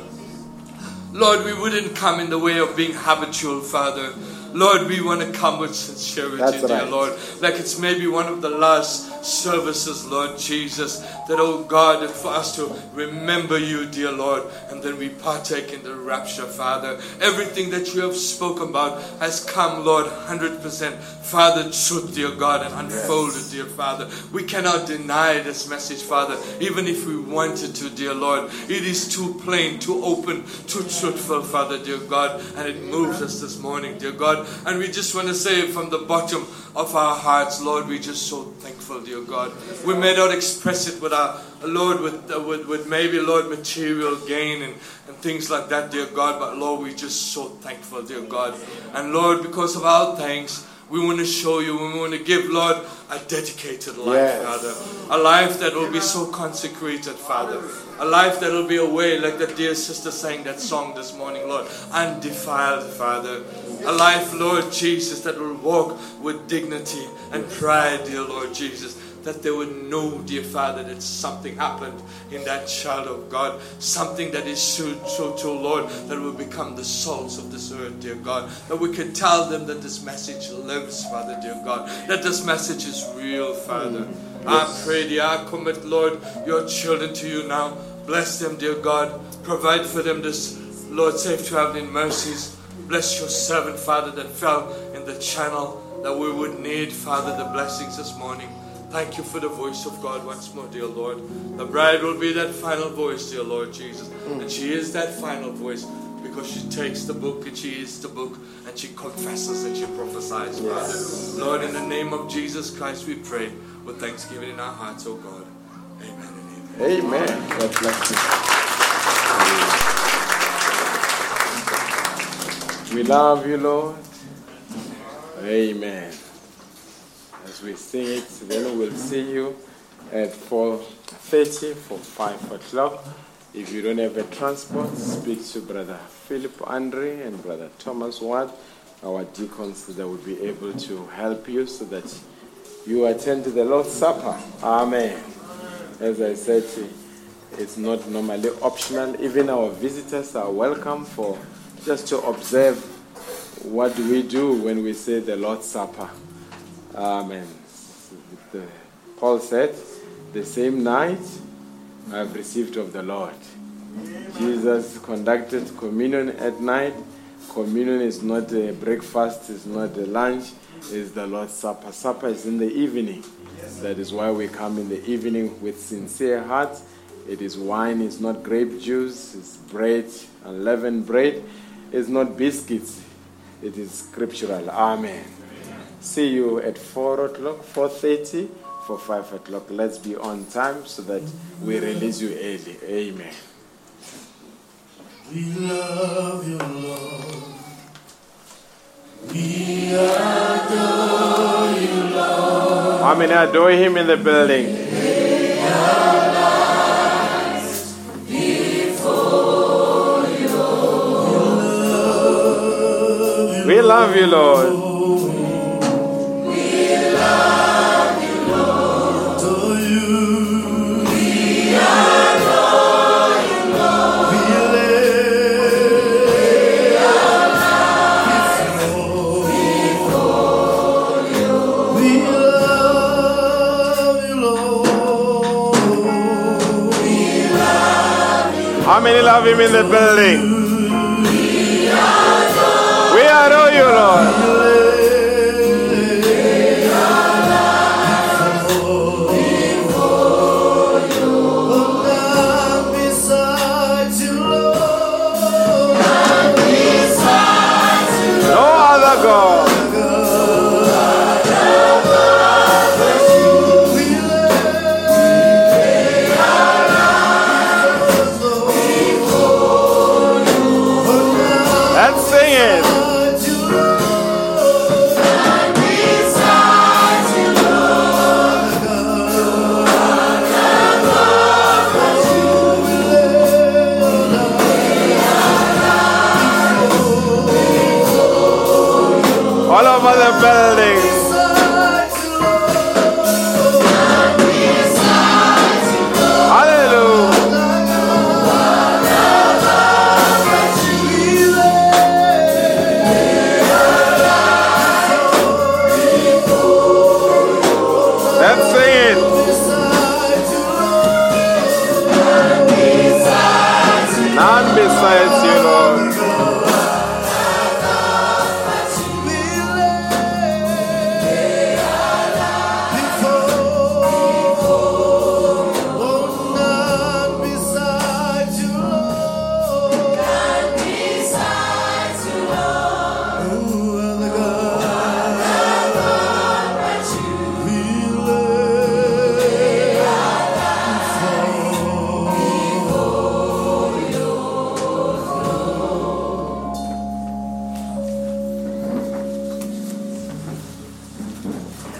Lord, we wouldn't come in the way of being habitual, Father. Lord, we want to come with sincerity, That's dear right. Lord. Like it's maybe one of the last services, Lord Jesus, that, oh God, for us to remember you, dear Lord, and then we partake in the rapture, Father. Everything that you have spoken about has come, Lord, 100%. Father, truth, dear God, and unfolded, dear Father. We cannot deny this message, Father, even if we wanted to, dear Lord. It is too plain, too open, too truthful, Father, dear God, and it moves us this morning, dear God. And we just want to say from the bottom of our hearts, Lord, we're just so thankful, dear God. We may not express it with our Lord, with, uh, with, with maybe, Lord, material gain and, and things like that, dear God, but Lord, we're just so thankful, dear God. And Lord, because of our thanks, we want to show you, we want to give, Lord, a dedicated life, Yes. Father. A life that will be so consecrated, Father. A life that will be away, like that dear sister sang that song this morning, Lord. Undefiled, Father. A life, Lord Jesus, that will walk with dignity and pride, dear Lord Jesus. That they would know, dear Father, that something happened in that child of God. Something that is so, so, so, Lord, that will become the souls of this earth, dear God. That we can tell them that this message lives, Father, dear God. That this message is real, Father. I pray, dear, I commit, Lord, your children to you now. Bless them, dear God. Provide for them this, Lord, safe traveling mercies. Bless your servant, Father, that fell in the channel that we would need, Father, the blessings this morning. Thank you for the voice of God once more, dear Lord. The bride will be that final voice, dear Lord Jesus. And she is that final voice because she takes the book and she is the book and she confesses and she prophesies, Father. Lord, in the name of Jesus Christ, we pray with thanksgiving in our hearts, oh God. Amen and amen. Amen. God bless you. We love you, Lord. Amen. As we sing it, then we'll see you at 4.30 for 5 o'clock. If you don't have a transport, speak to Brother Philip Andre and Brother Thomas Watt, our deacons, that will be able to help you so that you attend the Lord's Supper. Amen. As I said, it's not normally optional. Even our visitors are welcome for just to observe what we do when we say the Lord's Supper. Amen. Paul said, the same night I have received of the Lord. Jesus conducted communion at night. Communion is not a breakfast, it's not a lunch, it's the Lord's Supper. Supper is in the evening. That is why we come in the evening with sincere hearts. It is wine, it's not grape juice, it's bread, unleavened bread. It's not biscuits, it is scriptural. Amen. See you at 4 o'clock, 4.30, for 5 o'clock. Let's be on time so that we release you early. Amen. We love you, Lord. We adore you, Lord. How many adore him in the building? We love you, Lord. Love him in the building?